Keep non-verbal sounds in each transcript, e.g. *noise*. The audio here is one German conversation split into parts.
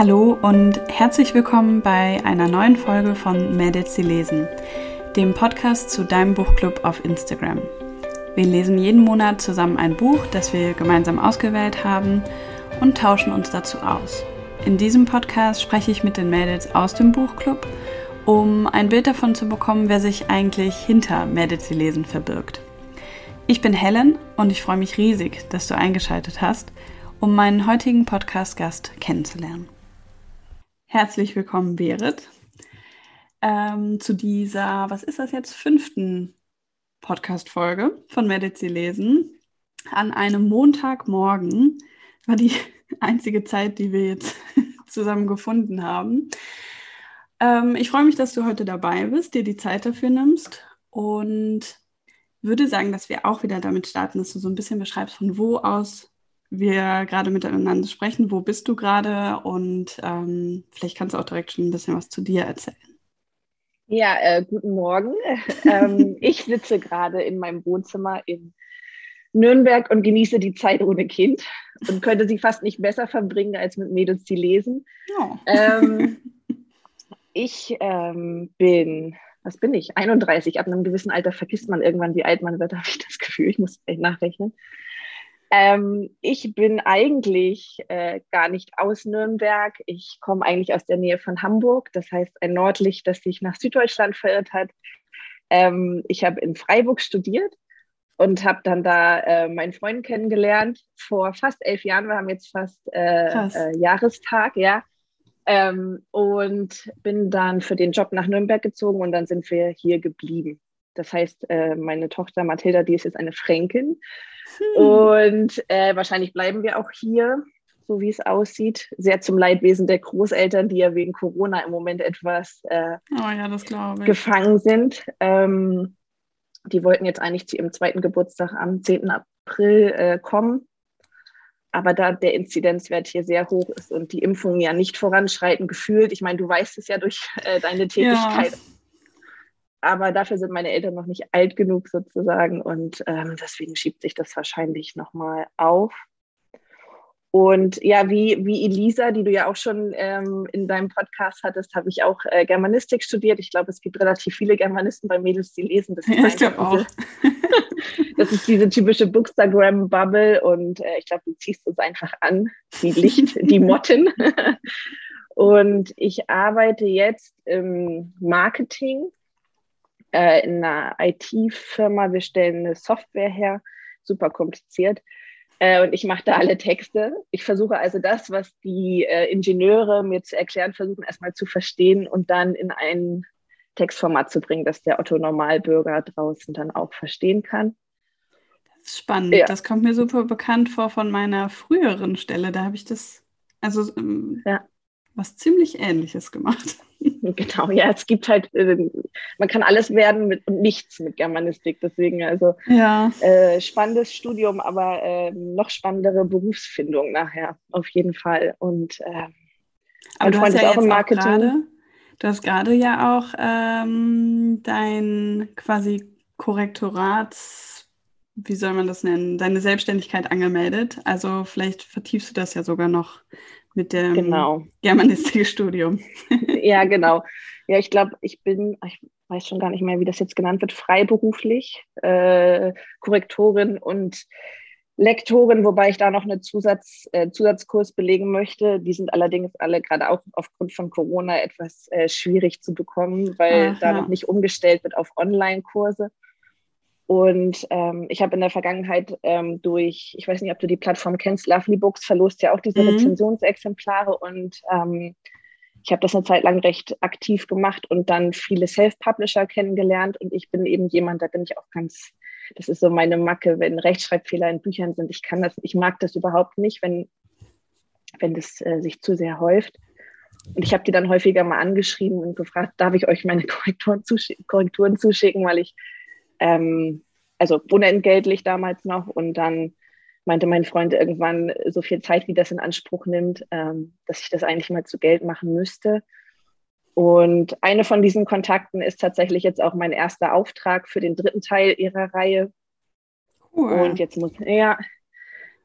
Hallo und herzlich willkommen bei einer neuen Folge von Mädels, sie lesen, dem Podcast zu deinem Buchclub auf Instagram. Wir lesen jeden Monat zusammen ein Buch, das wir gemeinsam ausgewählt haben und tauschen uns dazu aus. In diesem Podcast spreche ich mit den Mädels aus dem Buchclub, um ein Bild davon zu bekommen, wer sich eigentlich hinter Mädels, sie lesen verbirgt. Ich bin Helen und ich freue mich riesig, dass du eingeschaltet hast, um meinen heutigen Podcast-Gast kennenzulernen. Herzlich willkommen, Berit, ähm, zu dieser, was ist das jetzt, fünften Podcast-Folge von Medici lesen. An einem Montagmorgen war die *laughs* einzige Zeit, die wir jetzt *laughs* zusammen gefunden haben. Ähm, ich freue mich, dass du heute dabei bist, dir die Zeit dafür nimmst und würde sagen, dass wir auch wieder damit starten, dass du so ein bisschen beschreibst, von wo aus wir gerade miteinander sprechen. Wo bist du gerade? Und ähm, vielleicht kannst du auch direkt schon ein bisschen was zu dir erzählen. Ja, äh, guten Morgen. *laughs* ähm, ich sitze gerade in meinem Wohnzimmer in Nürnberg und genieße die Zeit ohne Kind und könnte sie fast nicht besser verbringen, als mit Mädels, die lesen. Oh. Ähm, *laughs* ich ähm, bin, was bin ich? 31. Ab einem gewissen Alter vergisst man irgendwann, wie alt man wird, *laughs* habe ich das Gefühl. Ich muss echt nachrechnen. Ähm, ich bin eigentlich äh, gar nicht aus Nürnberg. Ich komme eigentlich aus der Nähe von Hamburg. Das heißt, ein Nordlicht, das sich nach Süddeutschland verirrt hat. Ähm, ich habe in Freiburg studiert und habe dann da äh, meinen Freund kennengelernt vor fast elf Jahren. Wir haben jetzt fast äh, äh, Jahrestag, ja. Ähm, und bin dann für den Job nach Nürnberg gezogen und dann sind wir hier geblieben. Das heißt, äh, meine Tochter Mathilda, die ist jetzt eine Fränkin. Hm. Und äh, wahrscheinlich bleiben wir auch hier, so wie es aussieht. Sehr zum Leidwesen der Großeltern, die ja wegen Corona im Moment etwas äh, oh ja, gefangen sind. Ähm, die wollten jetzt eigentlich zu ihrem zweiten Geburtstag am 10. April äh, kommen. Aber da der Inzidenzwert hier sehr hoch ist und die Impfungen ja nicht voranschreiten, gefühlt, ich meine, du weißt es ja durch äh, deine Tätigkeit, ja aber dafür sind meine Eltern noch nicht alt genug sozusagen und ähm, deswegen schiebt sich das wahrscheinlich nochmal auf. Und ja, wie, wie Elisa, die du ja auch schon ähm, in deinem Podcast hattest, habe ich auch äh, Germanistik studiert. Ich glaube, es gibt relativ viele Germanisten bei Mädels, die lesen. Das *laughs* ja, ich glaube auch. das ist diese typische Bookstagram-Bubble und äh, ich glaube, du ziehst es einfach an, wie Licht, die *laughs* Motten. und ich arbeite jetzt im Marketing äh, in einer IT-Firma. Wir stellen eine Software her, super kompliziert. Äh, und ich mache da alle Texte. Ich versuche also das, was die äh, Ingenieure mir zu erklären versuchen, erstmal zu verstehen und dann in ein Textformat zu bringen, das der Otto Normalbürger draußen dann auch verstehen kann. Das ist spannend. Ja. Das kommt mir super bekannt vor von meiner früheren Stelle. Da habe ich das, also ähm, ja was ziemlich Ähnliches gemacht. *laughs* Genau, ja, es gibt halt, äh, man kann alles werden mit und nichts mit Germanistik. Deswegen also ja. äh, spannendes Studium, aber äh, noch spannendere Berufsfindung nachher, auf jeden Fall. Und äh, aber du hast ja auch im Marketing. Auch grade, du hast gerade ja auch ähm, dein quasi Korrektorats, wie soll man das nennen, deine Selbstständigkeit angemeldet. Also vielleicht vertiefst du das ja sogar noch mit dem genau. Germanistikstudium. *laughs* ja, genau. Ja, ich glaube, ich bin, ich weiß schon gar nicht mehr, wie das jetzt genannt wird, freiberuflich, äh, Korrektorin und Lektorin, wobei ich da noch einen Zusatz, äh, Zusatzkurs belegen möchte. Die sind allerdings alle gerade auch aufgrund von Corona etwas äh, schwierig zu bekommen, weil Aha. da noch nicht umgestellt wird auf Online-Kurse. Und ähm, ich habe in der Vergangenheit ähm, durch, ich weiß nicht, ob du die Plattform kennst, Lovely Books verlost ja auch diese mhm. Rezensionsexemplare und ähm, ich habe das eine Zeit lang recht aktiv gemacht und dann viele Self-Publisher kennengelernt und ich bin eben jemand, da bin ich auch ganz, das ist so meine Macke, wenn Rechtschreibfehler in Büchern sind. Ich kann das, ich mag das überhaupt nicht, wenn, wenn das äh, sich zu sehr häuft. Und ich habe die dann häufiger mal angeschrieben und gefragt, darf ich euch meine *laughs* Korrekturen, zusch Korrekturen zuschicken, weil ich ähm, also unentgeltlich damals noch. Und dann meinte mein Freund irgendwann, so viel Zeit, wie das in Anspruch nimmt, ähm, dass ich das eigentlich mal zu Geld machen müsste. Und eine von diesen Kontakten ist tatsächlich jetzt auch mein erster Auftrag für den dritten Teil ihrer Reihe. Cool. Und jetzt muss, ja,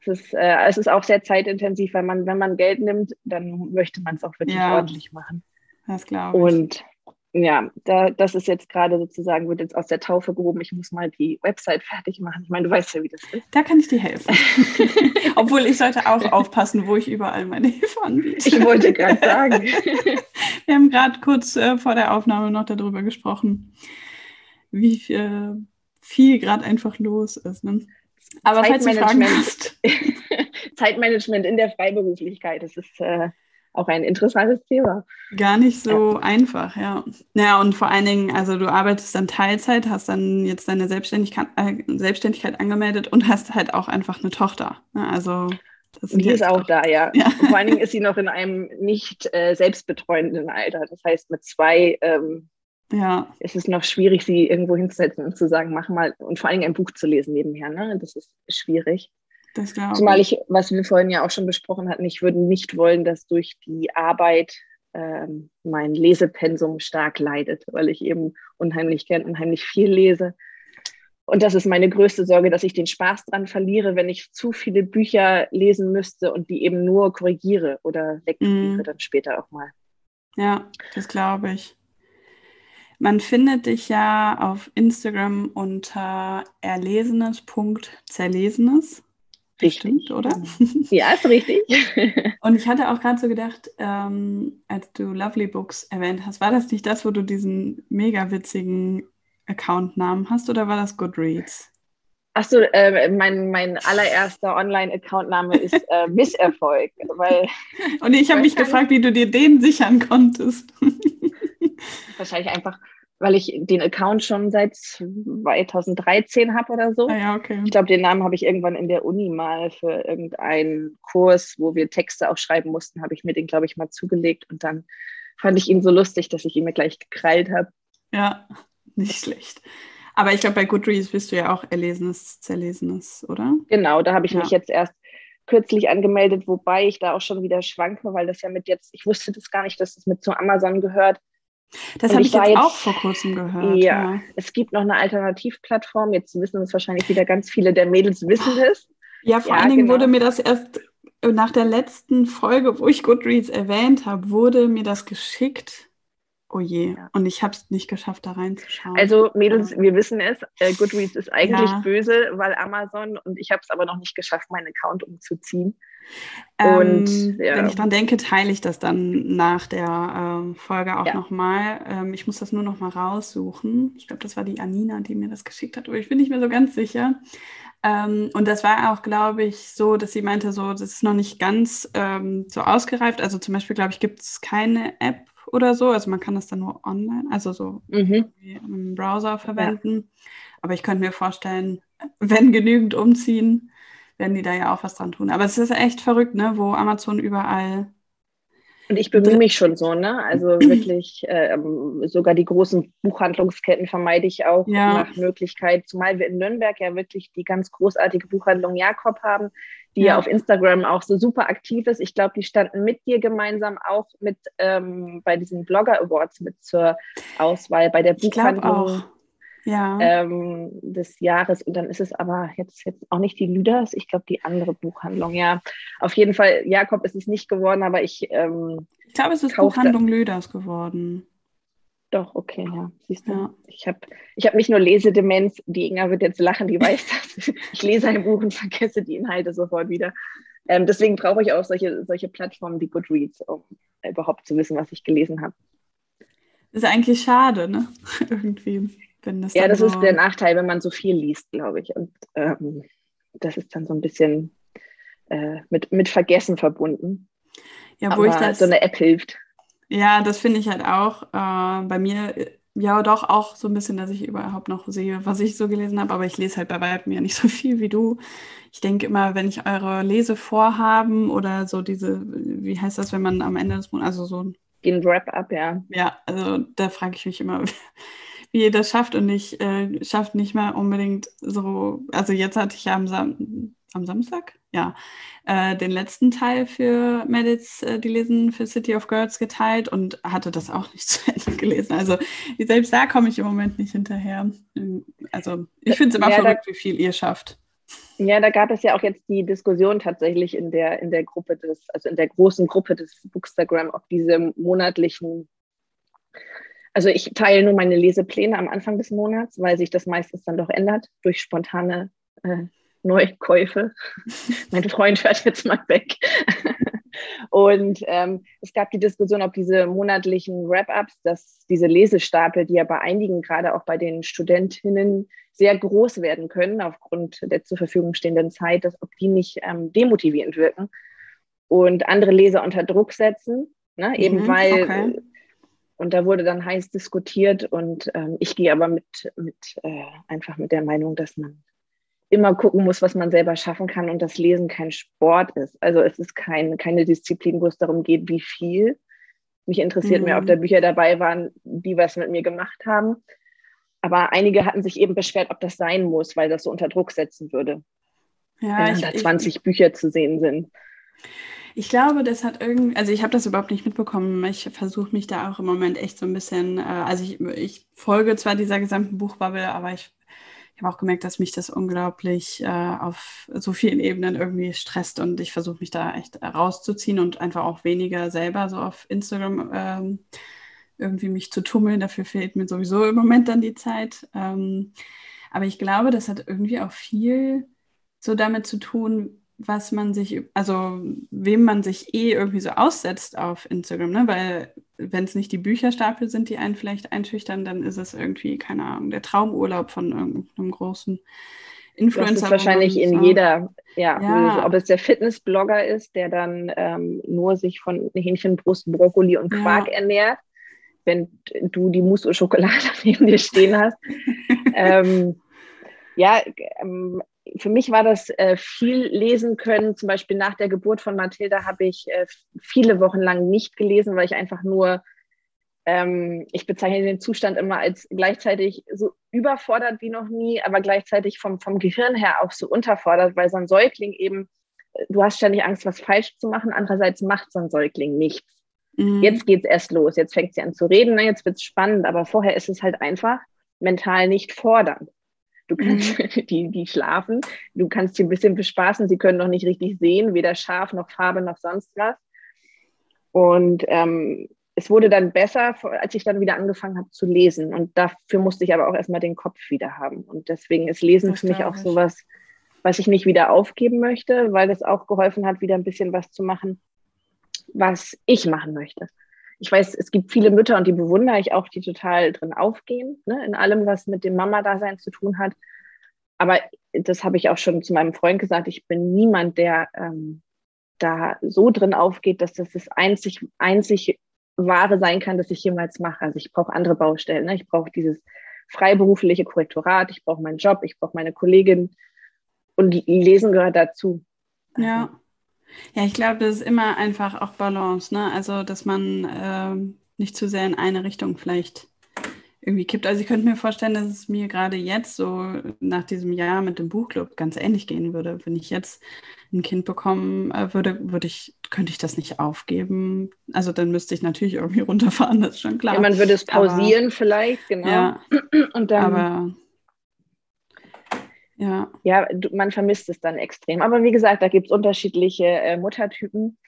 Es ist, äh, es ist auch sehr zeitintensiv, weil man, wenn man Geld nimmt, dann möchte man es auch wirklich ja, ordentlich machen. Das glaube ich. Und ja, da, das ist jetzt gerade sozusagen, wird jetzt aus der Taufe gehoben. Ich muss mal die Website fertig machen. Ich meine, du weißt ja, wie das ist. Da kann ich dir helfen. *laughs* Obwohl ich sollte auch aufpassen, wo ich überall meine Hilfe anbiete. Ich wollte gerade sagen. *laughs* Wir haben gerade kurz äh, vor der Aufnahme noch darüber gesprochen, wie äh, viel gerade einfach los ist. Ne? Aber falls du Fragen hast. *laughs* Zeitmanagement in der Freiberuflichkeit, das ist äh, auch ein interessantes Thema. Gar nicht so ja. einfach, ja. Ja, und vor allen Dingen, also du arbeitest dann Teilzeit, hast dann jetzt deine Selbstständigkeit, äh, Selbstständigkeit angemeldet und hast halt auch einfach eine Tochter. Ne? Also das die ist auch, auch da, ja. ja. Vor allen Dingen ist sie noch in einem nicht äh, selbstbetreuenden Alter. Das heißt, mit zwei ähm, ja. ist es noch schwierig, sie irgendwo hinzusetzen und zu sagen, mach mal, und vor allen Dingen ein Buch zu lesen nebenher. Ne? Das ist schwierig. Das Zumal ich, was wir vorhin ja auch schon besprochen hatten, ich würde nicht wollen, dass durch die Arbeit ähm, mein Lesepensum stark leidet, weil ich eben unheimlich gern, unheimlich viel lese. Und das ist meine größte Sorge, dass ich den Spaß dran verliere, wenn ich zu viele Bücher lesen müsste und die eben nur korrigiere oder lektoriere mm. dann später auch mal. Ja, das glaube ich. Man findet dich ja auf Instagram unter erlesenes.zerlesenes. Bestimmt, oder? *laughs* Ja, ist richtig. *laughs* Und ich hatte auch gerade so gedacht, ähm, als du Lovely Books erwähnt hast, war das nicht das, wo du diesen mega witzigen Accountnamen hast oder war das Goodreads? Achso, äh, mein, mein allererster Online-Accountname *laughs* ist äh, Misserfolg. Weil, Und ich habe mich gefragt, wie du dir den sichern konntest. Wahrscheinlich einfach, weil ich den Account schon seit 2013 habe oder so. Ah, ja, okay. Ich glaube, den Namen habe ich irgendwann in der Uni mal für irgendeinen Kurs, wo wir Texte auch schreiben mussten, habe ich mir den, glaube ich, mal zugelegt und dann fand ich ihn so lustig, dass ich ihn mir gleich gekrallt habe. Ja, *laughs* nicht schlecht. Aber ich glaube, bei Goodreads bist du ja auch Erlesenes, Zerlesenes, oder? Genau, da habe ich ja. mich jetzt erst kürzlich angemeldet, wobei ich da auch schon wieder schwanke, weil das ja mit jetzt, ich wusste das gar nicht, dass das mit zu Amazon gehört. Das habe ich jetzt, jetzt, auch vor kurzem gehört. Ja, ja, es gibt noch eine Alternativplattform. Jetzt wissen es wahrscheinlich wieder ganz viele der Mädels wissen es. Ja, vor ja, allen Dingen genau. wurde mir das erst nach der letzten Folge, wo ich Goodreads erwähnt habe, wurde mir das geschickt. Oh je, ja. und ich habe es nicht geschafft, da reinzuschauen. Also Mädels, wir wissen es, äh, Goodreads ist eigentlich ja. böse, weil Amazon und ich habe es aber noch nicht geschafft, meinen Account umzuziehen. Und ähm, wenn ich dran denke, teile ich das dann nach der äh, Folge auch ja. nochmal. Ähm, ich muss das nur nochmal raussuchen. Ich glaube, das war die Anina, die mir das geschickt hat, aber ich bin nicht mehr so ganz sicher. Ähm, und das war auch, glaube ich, so, dass sie meinte, so, das ist noch nicht ganz ähm, so ausgereift. Also zum Beispiel, glaube ich, gibt es keine App oder so. Also man kann das dann nur online, also so mhm. im Browser verwenden. Ja. Aber ich könnte mir vorstellen, *laughs* wenn genügend umziehen, werden die da ja auch was dran tun. Aber es ist echt verrückt, ne? wo Amazon überall. Und ich bemühe mich schon so, ne? Also *clears throat* wirklich, äh, sogar die großen Buchhandlungsketten vermeide ich auch ja. nach Möglichkeit, zumal wir in Nürnberg ja wirklich die ganz großartige Buchhandlung Jakob haben, die ja, ja auf Instagram auch so super aktiv ist. Ich glaube, die standen mit dir gemeinsam auch mit ähm, bei diesen Blogger Awards mit zur Auswahl bei der Buchhandlung ja. ähm, des Jahres. Und dann ist es aber jetzt, jetzt auch nicht die Lüders, ich glaube die andere Buchhandlung. Ja, auf jeden Fall, Jakob ist es nicht geworden, aber ich. Ähm, ich glaube, es ist Buchhandlung Lüders geworden. Doch, okay, ja. Siehst du, ja. ich habe ich hab nicht nur Lesedemenz, die Inga wird jetzt lachen, die weiß das. *laughs* Ich lese ein Buch und vergesse die Inhalte sofort wieder. Ähm, deswegen brauche ich auch solche, solche Plattformen wie Goodreads, um überhaupt zu wissen, was ich gelesen habe. Ist eigentlich schade, ne? *laughs* Irgendwie. Wenn das ja, das ist der Nachteil, wenn man so viel liest, glaube ich. Und ähm, das ist dann so ein bisschen äh, mit, mit Vergessen verbunden. Ja, wo Aber ich das, so eine App hilft. Ja, das finde ich halt auch. Äh, bei mir, äh, ja, doch auch so ein bisschen, dass ich überhaupt noch sehe, was ich so gelesen habe. Aber ich lese halt bei weitem ja nicht so viel wie du. Ich denke immer, wenn ich eure Lesevorhaben oder so diese, wie heißt das, wenn man am Ende des Monats, also so ein Wrap-up, ja. Ja, also da frage ich mich immer, *laughs* wie ihr das schafft und ich äh, schafft nicht mehr unbedingt so, also jetzt hatte ich ja am, Sam am Samstag, ja, äh, den letzten Teil für Medits, äh, die lesen für City of Girls geteilt und hatte das auch nicht *laughs* zu Ende gelesen. Also selbst da komme ich im Moment nicht hinterher. Also ich finde es immer ja, verrückt, wie viel ihr schafft. Ja, da gab es ja auch jetzt die Diskussion tatsächlich in der, in der Gruppe des, also in der großen Gruppe des Bookstagram, ob diese monatlichen, also ich teile nur meine Lesepläne am Anfang des Monats, weil sich das meistens dann doch ändert durch spontane äh, Neukäufe. *laughs* mein Freund fährt jetzt mal weg. Und ähm, es gab die Diskussion, ob diese monatlichen Wrap-ups, dass diese Lesestapel, die ja bei einigen, gerade auch bei den Studentinnen, sehr groß werden können aufgrund der zur Verfügung stehenden Zeit, dass ob die nicht ähm, demotivierend wirken und andere Leser unter Druck setzen, ne? eben mhm, weil okay. Und da wurde dann heiß diskutiert und ähm, ich gehe aber mit, mit äh, einfach mit der Meinung, dass man immer gucken muss, was man selber schaffen kann und das Lesen kein Sport ist. Also es ist kein, keine Disziplin, wo es darum geht, wie viel. Mich interessiert mhm. mehr, ob da Bücher dabei waren, die was mit mir gemacht haben. Aber einige hatten sich eben beschwert, ob das sein muss, weil das so unter Druck setzen würde. Ja, wenn ich, da 20 ich, Bücher zu sehen sind. Ich glaube, das hat irgendwie, also ich habe das überhaupt nicht mitbekommen. Ich versuche mich da auch im Moment echt so ein bisschen, äh, also ich, ich folge zwar dieser gesamten Buchbubble, aber ich ich habe auch gemerkt, dass mich das unglaublich äh, auf so vielen Ebenen irgendwie stresst und ich versuche mich da echt rauszuziehen und einfach auch weniger selber so auf Instagram ähm, irgendwie mich zu tummeln. Dafür fehlt mir sowieso im Moment dann die Zeit. Ähm, aber ich glaube, das hat irgendwie auch viel so damit zu tun, was man sich, also wem man sich eh irgendwie so aussetzt auf Instagram, ne? Weil wenn es nicht die Bücherstapel sind, die einen vielleicht einschüchtern, dann ist es irgendwie, keine Ahnung, der Traumurlaub von irgendeinem großen Influencer. Das ist wahrscheinlich in so. jeder, ja, ja, ob es der Fitnessblogger ist, der dann ähm, nur sich von Hähnchenbrust, Brokkoli und Quark ja. ernährt, wenn du die Mousse und Schokolade *laughs* neben dir stehen hast. *laughs* ähm, ja, ähm, für mich war das äh, viel lesen können. Zum Beispiel nach der Geburt von Mathilda habe ich äh, viele Wochen lang nicht gelesen, weil ich einfach nur, ähm, ich bezeichne den Zustand immer als gleichzeitig so überfordert wie noch nie, aber gleichzeitig vom, vom Gehirn her auch so unterfordert, weil so ein Säugling eben, äh, du hast ständig Angst, was falsch zu machen. Andererseits macht so ein Säugling nichts. Mhm. Jetzt geht es erst los. Jetzt fängt sie an zu reden, ne? jetzt wird es spannend, aber vorher ist es halt einfach mental nicht fordernd. Du kannst, mhm. *laughs* die, die schlafen, du kannst sie ein bisschen bespaßen, sie können noch nicht richtig sehen, weder scharf noch Farbe noch sonst was. Und ähm, es wurde dann besser, als ich dann wieder angefangen habe zu lesen. Und dafür musste ich aber auch erstmal den Kopf wieder haben. Und deswegen ist Lesen das für mich auch sowas, was ich nicht wieder aufgeben möchte, weil es auch geholfen hat, wieder ein bisschen was zu machen, was ich machen möchte ich weiß, es gibt viele Mütter und die bewundere ich auch, die total drin aufgehen, ne, in allem, was mit dem Mama-Dasein zu tun hat. Aber das habe ich auch schon zu meinem Freund gesagt, ich bin niemand, der ähm, da so drin aufgeht, dass das das einzig, einzig Wahre sein kann, das ich jemals mache. Also ich brauche andere Baustellen. Ne? Ich brauche dieses freiberufliche Korrektorat, ich brauche meinen Job, ich brauche meine Kollegin und Lesen gehört dazu. Ja. Ja, ich glaube, das ist immer einfach auch Balance, ne? Also, dass man ähm, nicht zu sehr in eine Richtung vielleicht irgendwie kippt. Also ich könnte mir vorstellen, dass es mir gerade jetzt so nach diesem Jahr mit dem Buchclub ganz ähnlich gehen würde. Wenn ich jetzt ein Kind bekommen äh, würde, würde ich, könnte ich das nicht aufgeben. Also dann müsste ich natürlich irgendwie *laughs* runterfahren, das ist schon klar. Ja, man würde es pausieren aber, vielleicht, genau. Ja, Und dann. Aber ja. Ja, man vermisst es dann extrem. Aber wie gesagt, da gibt es unterschiedliche äh, Muttertypen.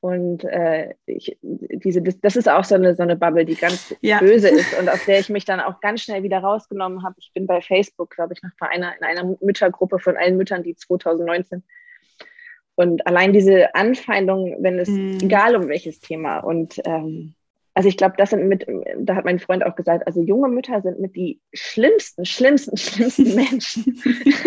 Und äh, ich, diese, das, ist auch so eine, so eine Bubble, die ganz ja. böse ist und aus der ich mich dann auch ganz schnell wieder rausgenommen habe. Ich bin bei Facebook, glaube ich, noch bei einer, in einer Müttergruppe von allen Müttern, die 2019. Und allein diese Anfeindung, wenn es, mm. egal um welches Thema, und ähm, also ich glaube, das sind mit, da hat mein Freund auch gesagt, also junge Mütter sind mit die schlimmsten, schlimmsten, *laughs* schlimmsten Menschen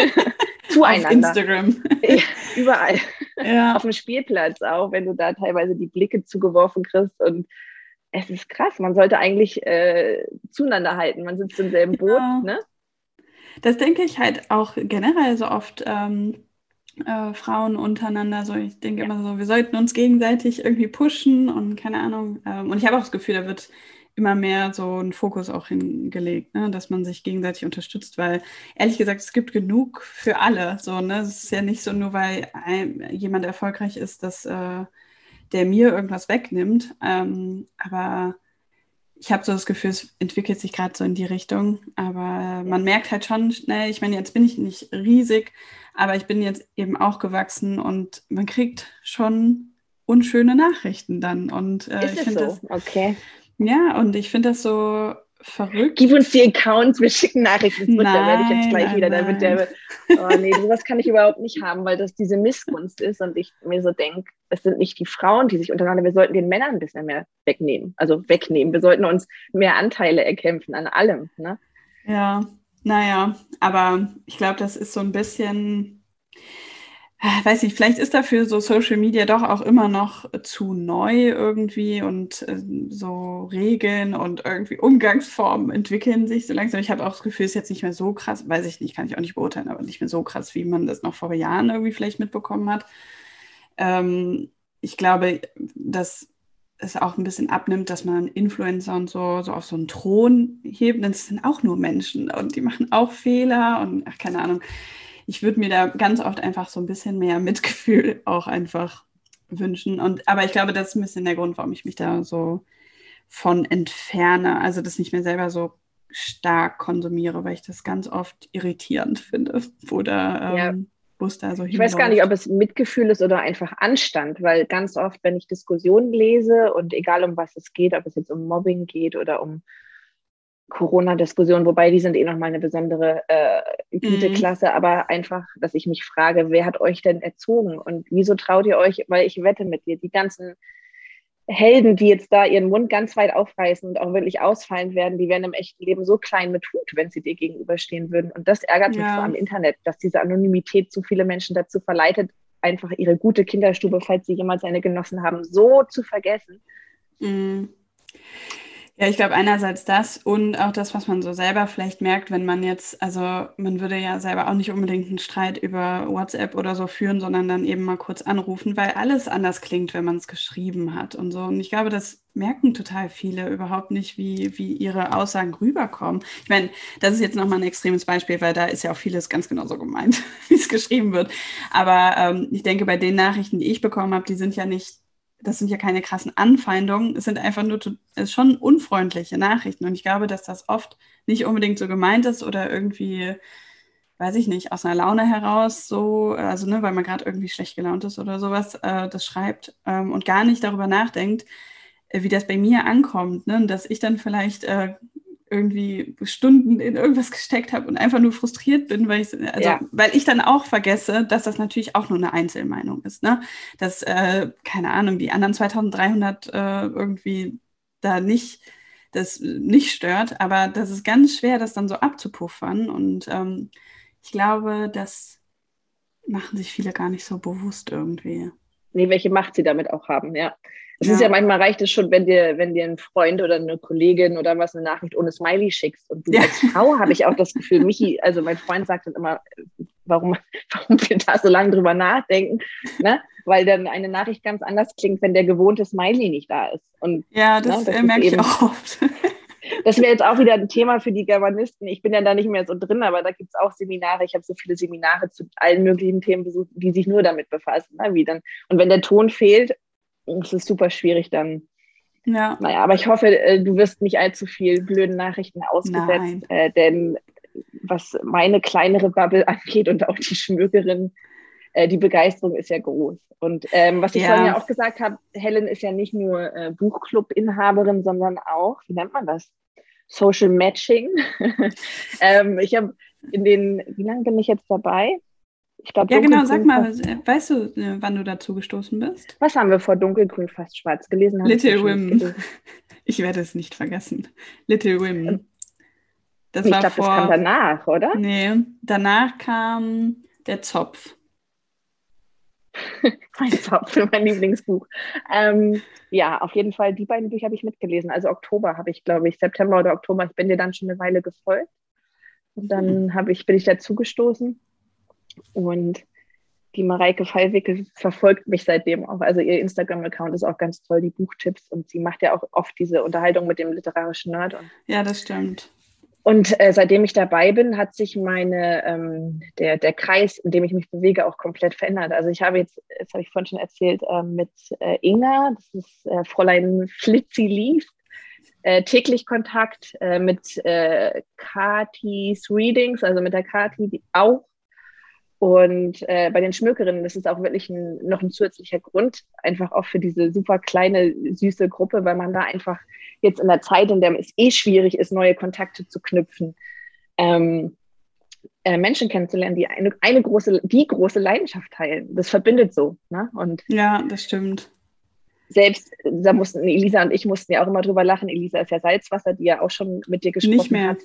*laughs* zueinander. Auf Instagram. Ja, überall. Ja. Auf dem Spielplatz auch, wenn du da teilweise die Blicke zugeworfen kriegst und es ist krass, man sollte eigentlich äh, zueinander halten. Man sitzt im selben Boot, ja. ne? Das denke ich halt auch generell so oft. Ähm, äh, Frauen untereinander. So, ich denke ja. immer so, wir sollten uns gegenseitig irgendwie pushen und keine Ahnung. Ähm, und ich habe auch das Gefühl, da wird immer mehr so ein Fokus auch hingelegt, ne? dass man sich gegenseitig unterstützt, weil ehrlich gesagt, es gibt genug für alle. So, ne? Es ist ja nicht so, nur weil ein, jemand erfolgreich ist, dass äh, der mir irgendwas wegnimmt. Ähm, aber ich habe so das Gefühl, es entwickelt sich gerade so in die Richtung. Aber man merkt halt schon schnell, ich meine, jetzt bin ich nicht riesig, aber ich bin jetzt eben auch gewachsen und man kriegt schon unschöne Nachrichten dann. Und äh, ich finde so? das. Okay. Ja, und ich finde das so verrückt. Gib uns die Accounts, wir schicken Nachrichten nein, da werde ich jetzt gleich nein, wieder. Da wird der, oh nee, sowas kann ich überhaupt nicht haben, weil das diese Missgunst ist und ich mir so denke, es sind nicht die Frauen, die sich untereinander, wir sollten den Männern ein bisschen mehr wegnehmen, also wegnehmen. Wir sollten uns mehr Anteile erkämpfen an allem. Ne? Ja, naja, aber ich glaube, das ist so ein bisschen Ah, weiß ich, vielleicht ist dafür so Social Media doch auch immer noch zu neu irgendwie und äh, so Regeln und irgendwie Umgangsformen entwickeln sich so langsam. Ich habe auch das Gefühl, es ist jetzt nicht mehr so krass, weiß ich nicht, kann ich auch nicht beurteilen, aber nicht mehr so krass, wie man das noch vor Jahren irgendwie vielleicht mitbekommen hat. Ähm, ich glaube, dass es auch ein bisschen abnimmt, dass man Influencer und so, so auf so einen Thron hebt, denn es sind auch nur Menschen und die machen auch Fehler und ach, keine Ahnung ich würde mir da ganz oft einfach so ein bisschen mehr *laughs* Mitgefühl auch einfach wünschen. Und, aber ich glaube, das ist ein bisschen der Grund, warum ich mich da so von entferne. Also das nicht mehr selber so stark konsumiere, weil ich das ganz oft irritierend *laughs* finde. Oder ähm, Bus da so Ich weiß gar nicht, ob es Mitgefühl ist oder einfach Anstand, weil ganz oft, wenn ich Diskussionen lese und egal um was es geht, ob es jetzt um Mobbing geht oder um Corona-Diskussion, wobei die sind eh nochmal eine besondere äh, Güteklasse, mhm. aber einfach, dass ich mich frage, wer hat euch denn erzogen? Und wieso traut ihr euch, weil ich wette mit dir, die ganzen Helden, die jetzt da ihren Mund ganz weit aufreißen und auch wirklich ausfallen werden, die werden im echten Leben so klein mit Hut, wenn sie dir gegenüberstehen würden. Und das ärgert ja. mich so am Internet, dass diese Anonymität zu viele Menschen dazu verleitet, einfach ihre gute Kinderstube, falls sie jemals eine genossen haben, so zu vergessen. Mhm. Ja, ich glaube einerseits das und auch das, was man so selber vielleicht merkt, wenn man jetzt, also man würde ja selber auch nicht unbedingt einen Streit über WhatsApp oder so führen, sondern dann eben mal kurz anrufen, weil alles anders klingt, wenn man es geschrieben hat und so. Und ich glaube, das merken total viele überhaupt nicht, wie, wie ihre Aussagen rüberkommen. Ich meine, das ist jetzt nochmal ein extremes Beispiel, weil da ist ja auch vieles ganz genauso gemeint, *laughs* wie es geschrieben wird. Aber ähm, ich denke, bei den Nachrichten, die ich bekommen habe, die sind ja nicht das sind ja keine krassen Anfeindungen, es sind einfach nur es schon unfreundliche Nachrichten. Und ich glaube, dass das oft nicht unbedingt so gemeint ist oder irgendwie, weiß ich nicht, aus einer Laune heraus so, also ne, weil man gerade irgendwie schlecht gelaunt ist oder sowas, äh, das schreibt ähm, und gar nicht darüber nachdenkt, äh, wie das bei mir ankommt. Ne? Dass ich dann vielleicht äh, irgendwie Stunden in irgendwas gesteckt habe und einfach nur frustriert bin, weil ich, also, ja. weil ich dann auch vergesse, dass das natürlich auch nur eine Einzelmeinung ist. Ne? Dass, äh, keine Ahnung, die anderen 2300 äh, irgendwie da nicht, das nicht stört, aber das ist ganz schwer, das dann so abzupuffern. Und ähm, ich glaube, das machen sich viele gar nicht so bewusst irgendwie. Nee, welche Macht sie damit auch haben, ja. Es ja. ist ja manchmal reicht es schon, wenn dir, wenn dir ein Freund oder eine Kollegin oder was eine Nachricht ohne Smiley schickst. Und du ja. als Frau habe ich auch das Gefühl, Michi, also mein Freund sagt dann immer, warum, *laughs* warum wir da so lange drüber nachdenken, ne? Weil dann eine Nachricht ganz anders klingt, wenn der gewohnte Smiley nicht da ist. Und, ja, das, ne, das merke ich auch oft. *laughs* Das wäre jetzt auch wieder ein Thema für die Germanisten. Ich bin ja da nicht mehr so drin, aber da gibt es auch Seminare. Ich habe so viele Seminare zu allen möglichen Themen besucht, die sich nur damit befassen. Ne? Wie dann, und wenn der Ton fehlt, es ist super schwierig dann. Ja. Naja, aber ich hoffe, äh, du wirst nicht allzu viel blöden Nachrichten ausgesetzt, äh, denn was meine kleinere Bubble *laughs* angeht und auch die Schmökerin, äh, die Begeisterung ist ja groß. Und ähm, was ich ja. vorhin ja auch gesagt habe, Helen ist ja nicht nur äh, Buchclub-Inhaberin, sondern auch, wie nennt man das? Social Matching. *laughs* ähm, ich habe in den, wie lange bin ich jetzt dabei? Ich glaub, ja, genau, sag mal, weißt du, äh, wann du dazu gestoßen bist? Was haben wir vor Dunkelgrün fast schwarz gelesen? Little Wim. *laughs* Ich werde es nicht vergessen. Little Wim. Ähm, das ich glaube, das kam danach, oder? Nee, danach kam der Zopf. *laughs* mein Zopf, mein Lieblingsbuch. Ähm, ja, auf jeden Fall, die beiden Bücher habe ich mitgelesen. Also Oktober habe ich, glaube ich, September oder Oktober. Ich bin dir dann schon eine Weile gefolgt. Und dann habe ich, bin ich dazu gestoßen. Und die Mareike Fallwickel verfolgt mich seitdem auch. Also ihr Instagram-Account ist auch ganz toll, die Buchtipps. Und sie macht ja auch oft diese Unterhaltung mit dem literarischen Nerd. ja, das stimmt. Und äh, seitdem ich dabei bin, hat sich meine, ähm, der, der Kreis, in dem ich mich bewege, auch komplett verändert. Also ich habe jetzt, das habe ich vorhin schon erzählt, äh, mit äh, Inga, das ist äh, Fräulein Flitzi Lief, äh, täglich Kontakt äh, mit äh, Katis Readings, also mit der Kati auch. Und äh, bei den Schmökerinnen, ist auch wirklich ein, noch ein zusätzlicher Grund, einfach auch für diese super kleine, süße Gruppe, weil man da einfach jetzt in der Zeit, in der es eh schwierig ist, neue Kontakte zu knüpfen, ähm, äh, Menschen kennenzulernen, die eine, eine große, die große Leidenschaft teilen. Das verbindet so. Ne? Und ja, das stimmt. Selbst, da mussten Elisa und ich mussten ja auch immer drüber lachen. Elisa ist ja Salzwasser, die ja auch schon mit dir gesprochen Nicht mehr. hat.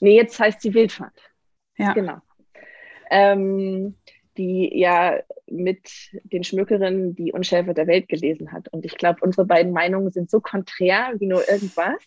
Nee, jetzt heißt sie Wildfahrt. Ja. Genau. Ähm, die ja mit den Schmückerinnen die Unschärfe der Welt gelesen hat. Und ich glaube, unsere beiden Meinungen sind so konträr wie nur irgendwas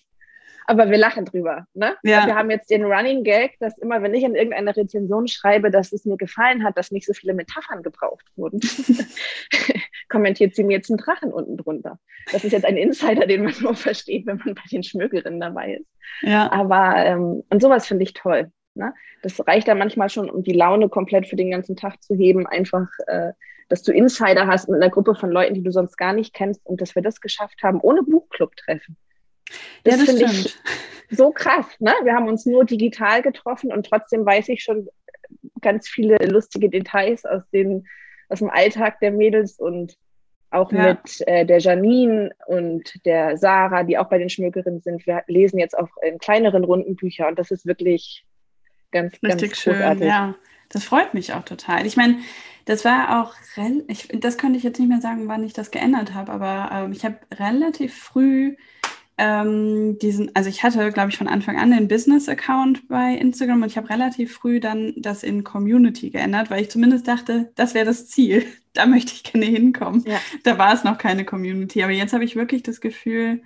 aber wir lachen drüber. Ne? Ja. Wir haben jetzt den Running Gag, dass immer, wenn ich in irgendeiner Rezension schreibe, dass es mir gefallen hat, dass nicht so viele Metaphern gebraucht wurden, *laughs* kommentiert sie mir jetzt einen Drachen unten drunter. Das ist jetzt ein Insider, den man *laughs* nur versteht, wenn man bei den Schmögerinnen dabei ist. Ja. Aber, ähm, und sowas finde ich toll. Ne? Das reicht dann manchmal schon, um die Laune komplett für den ganzen Tag zu heben, einfach, äh, dass du Insider hast mit einer Gruppe von Leuten, die du sonst gar nicht kennst und dass wir das geschafft haben, ohne Buchclub-Treffen. Das, ja, das finde ich *laughs* so krass. Ne? Wir haben uns nur digital getroffen und trotzdem weiß ich schon ganz viele lustige Details aus, den, aus dem Alltag der Mädels und auch ja. mit äh, der Janine und der Sarah, die auch bei den Schmökerinnen sind. Wir lesen jetzt auch in kleineren Runden Bücher und das ist wirklich ganz, Richtig ganz schön. großartig. Ja, das freut mich auch total. Ich meine, das war auch, ich, das könnte ich jetzt nicht mehr sagen, wann ich das geändert habe, aber ähm, ich habe relativ früh ähm, diesen, also ich hatte, glaube ich, von Anfang an den Business-Account bei Instagram und ich habe relativ früh dann das in Community geändert, weil ich zumindest dachte, das wäre das Ziel. *laughs* Da möchte ich gerne hinkommen. Ja. Da war es noch keine Community. Aber jetzt habe ich wirklich das Gefühl,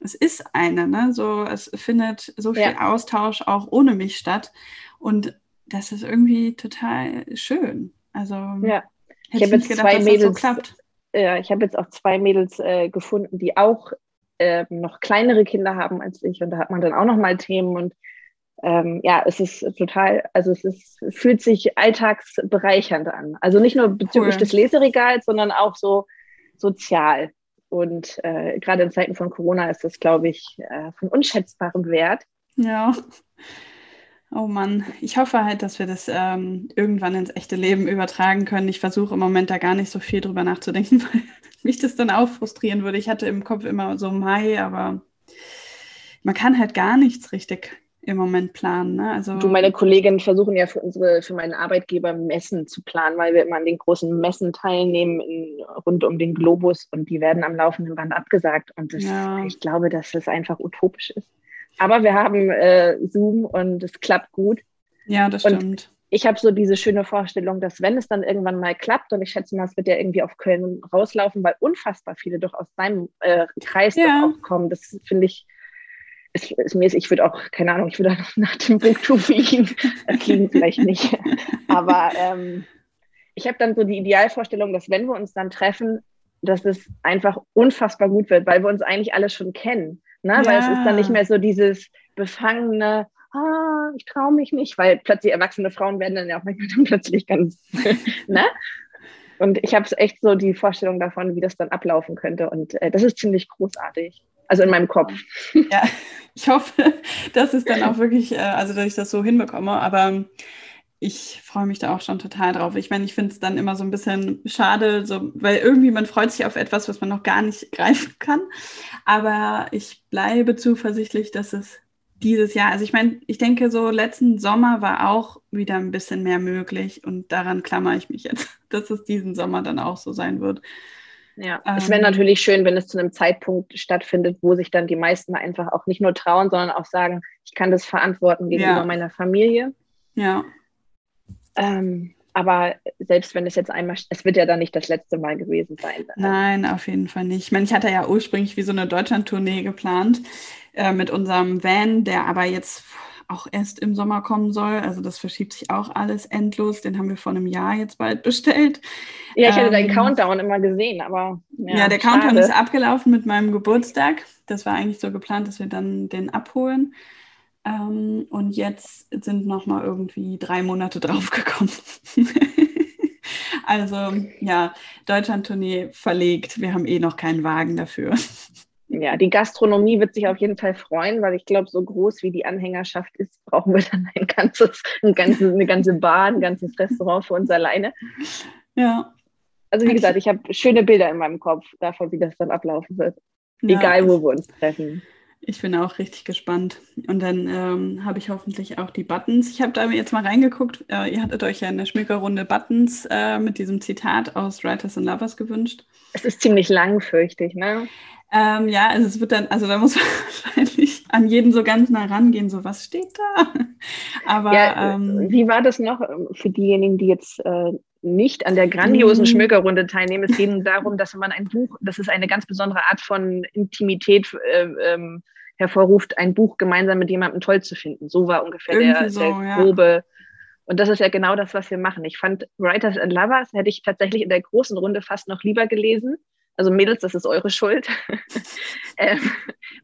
es ist eine, ne? So, es findet so viel Ja. Austausch auch ohne mich statt. Und das ist irgendwie total schön. Also Ja. ich nicht jetzt gedacht, zwei so Mädels- klappt. Ja, ich habe jetzt auch zwei Mädels äh, gefunden, die auch ähm, noch kleinere Kinder haben als ich. Und da hat man dann auch noch mal Themen. Und ähm, ja, es ist total, also es ist, fühlt sich alltagsbereichernd an. Also nicht nur bezüglich Cool. des Leseregals, sondern auch so sozial. Und äh, gerade in Zeiten von Corona ist das, glaube ich, äh, von unschätzbarem Wert. Ja. Oh Mann, ich hoffe halt, dass wir das ähm, irgendwann ins echte Leben übertragen können. Ich versuche im Moment da gar nicht so viel drüber nachzudenken, *laughs* weil mich das dann auch frustrieren würde. Ich hatte im Kopf immer so Mai, aber man kann halt gar nichts richtig im Moment planen. Ne? Also Du, meine Kolleginnen versuchen ja für unsere, für meinen Arbeitgeber Messen zu planen, weil wir immer an den großen Messen teilnehmen in, rund um den Globus und die werden am laufenden Band abgesagt. Und das, Ja. ich glaube, dass das einfach utopisch ist. Aber wir haben äh, Zoom und es klappt gut. ja, das Und- stimmt. Ich habe so diese schöne Vorstellung, dass wenn es dann irgendwann mal klappt, und ich schätze mal, es wird ja irgendwie auf Köln rauslaufen, weil unfassbar viele doch aus deinem äh, Kreis Ja. doch auch kommen. Das finde ich, ist, ist mir, ich würde auch, keine Ahnung, ich würde auch nach dem Buktu fliegen. Äh, fliegen vielleicht nicht. Aber ähm, ich habe dann so die Idealvorstellung, dass wenn wir uns dann treffen, dass es einfach unfassbar gut wird, weil wir uns eigentlich alle schon kennen. Ne? Weil es Ja. ist dann nicht mehr so dieses befangene, ah, ich traue mich nicht, weil plötzlich erwachsene Frauen werden dann ja auch manchmal dann plötzlich ganz, *laughs* ne? Und ich habe echt so die Vorstellung davon, wie das dann ablaufen könnte. Und äh, das ist ziemlich großartig. Also in meinem Kopf. Ja, *laughs* ich hoffe, dass es dann auch wirklich, äh, also dass ich das so hinbekomme, aber ich freue mich da auch schon total drauf. Ich meine, ich finde es dann immer so ein bisschen schade, so, weil irgendwie man freut sich auf etwas, was man noch gar nicht *laughs* greifen kann. Aber ich bleibe zuversichtlich, dass es dieses Jahr, also ich meine, ich denke, so letzten Sommer war auch wieder ein bisschen mehr möglich und daran klammere ich mich jetzt, *laughs* dass es diesen Sommer dann auch so sein wird. Ja, Ähm, es wäre natürlich schön, wenn es zu einem Zeitpunkt stattfindet, wo sich dann die meisten einfach auch nicht nur trauen, sondern auch sagen, ich kann das verantworten gegenüber Ja. meiner Familie. Ja, Ähm, aber selbst wenn es jetzt einmal, es wird ja dann nicht das letzte Mal gewesen sein. Nein, auf jeden Fall nicht. Ich meine, ich hatte ja ursprünglich wie so eine Deutschland-Tournee geplant äh, mit unserem Van, der aber jetzt auch erst im Sommer kommen soll. Also das verschiebt sich auch alles endlos. Den haben wir vor einem Jahr jetzt bald bestellt. Ja, ich hätte deinen Ähm, Countdown immer gesehen, aber Ja, der Countdown schade. ist abgelaufen mit meinem Geburtstag. Das war eigentlich so geplant, dass wir dann den abholen. Ähm, und jetzt sind noch mal irgendwie drei Monate *laughs* draufgekommen. also ja, Deutschland-Tournee verlegt. Wir haben eh noch keinen Wagen dafür. Ja, die Gastronomie wird sich auf jeden Fall freuen, weil ich glaube, so groß wie die Anhängerschaft ist, brauchen wir *laughs* dann ein ganzes, ein ganzes, eine ganze Bar, ein ganzes Restaurant für uns alleine. Ja. Also wie gesagt, ich habe schöne Bilder in meinem Kopf davon, wie das dann ablaufen wird. Ja, Egal, wo wir uns treffen. Ich bin auch richtig gespannt. Und dann ähm, habe ich hoffentlich auch die Buttons. Ich habe da jetzt mal reingeguckt. Äh, ihr hattet euch ja in der Schmückerrunde Buttons äh, mit diesem Zitat aus Writers and Lovers gewünscht. Es ist ziemlich lang, fürchte ich, ne? Ähm, ja, also es wird dann, also da muss *laughs* man wahrscheinlich an jeden so ganz nah rangehen, so was steht da. *laughs* Aber ja, ähm, wie war das noch ähm, für diejenigen, die jetzt äh, nicht an der grandiosen mhm. Schmökerrunde teilnehmen? Es ging *laughs* darum, dass man ein Buch, das ist eine ganz besondere Art von Intimität äh, ähm, hervorruft, ein Buch gemeinsam mit jemandem toll zu finden. So war ungefähr der, so, der grobe. Ja. Und das ist ja genau das, was wir machen. Ich fand Writers and Lovers hätte ich tatsächlich in der großen Runde fast noch lieber gelesen also Mädels, das ist eure Schuld, *laughs* ähm,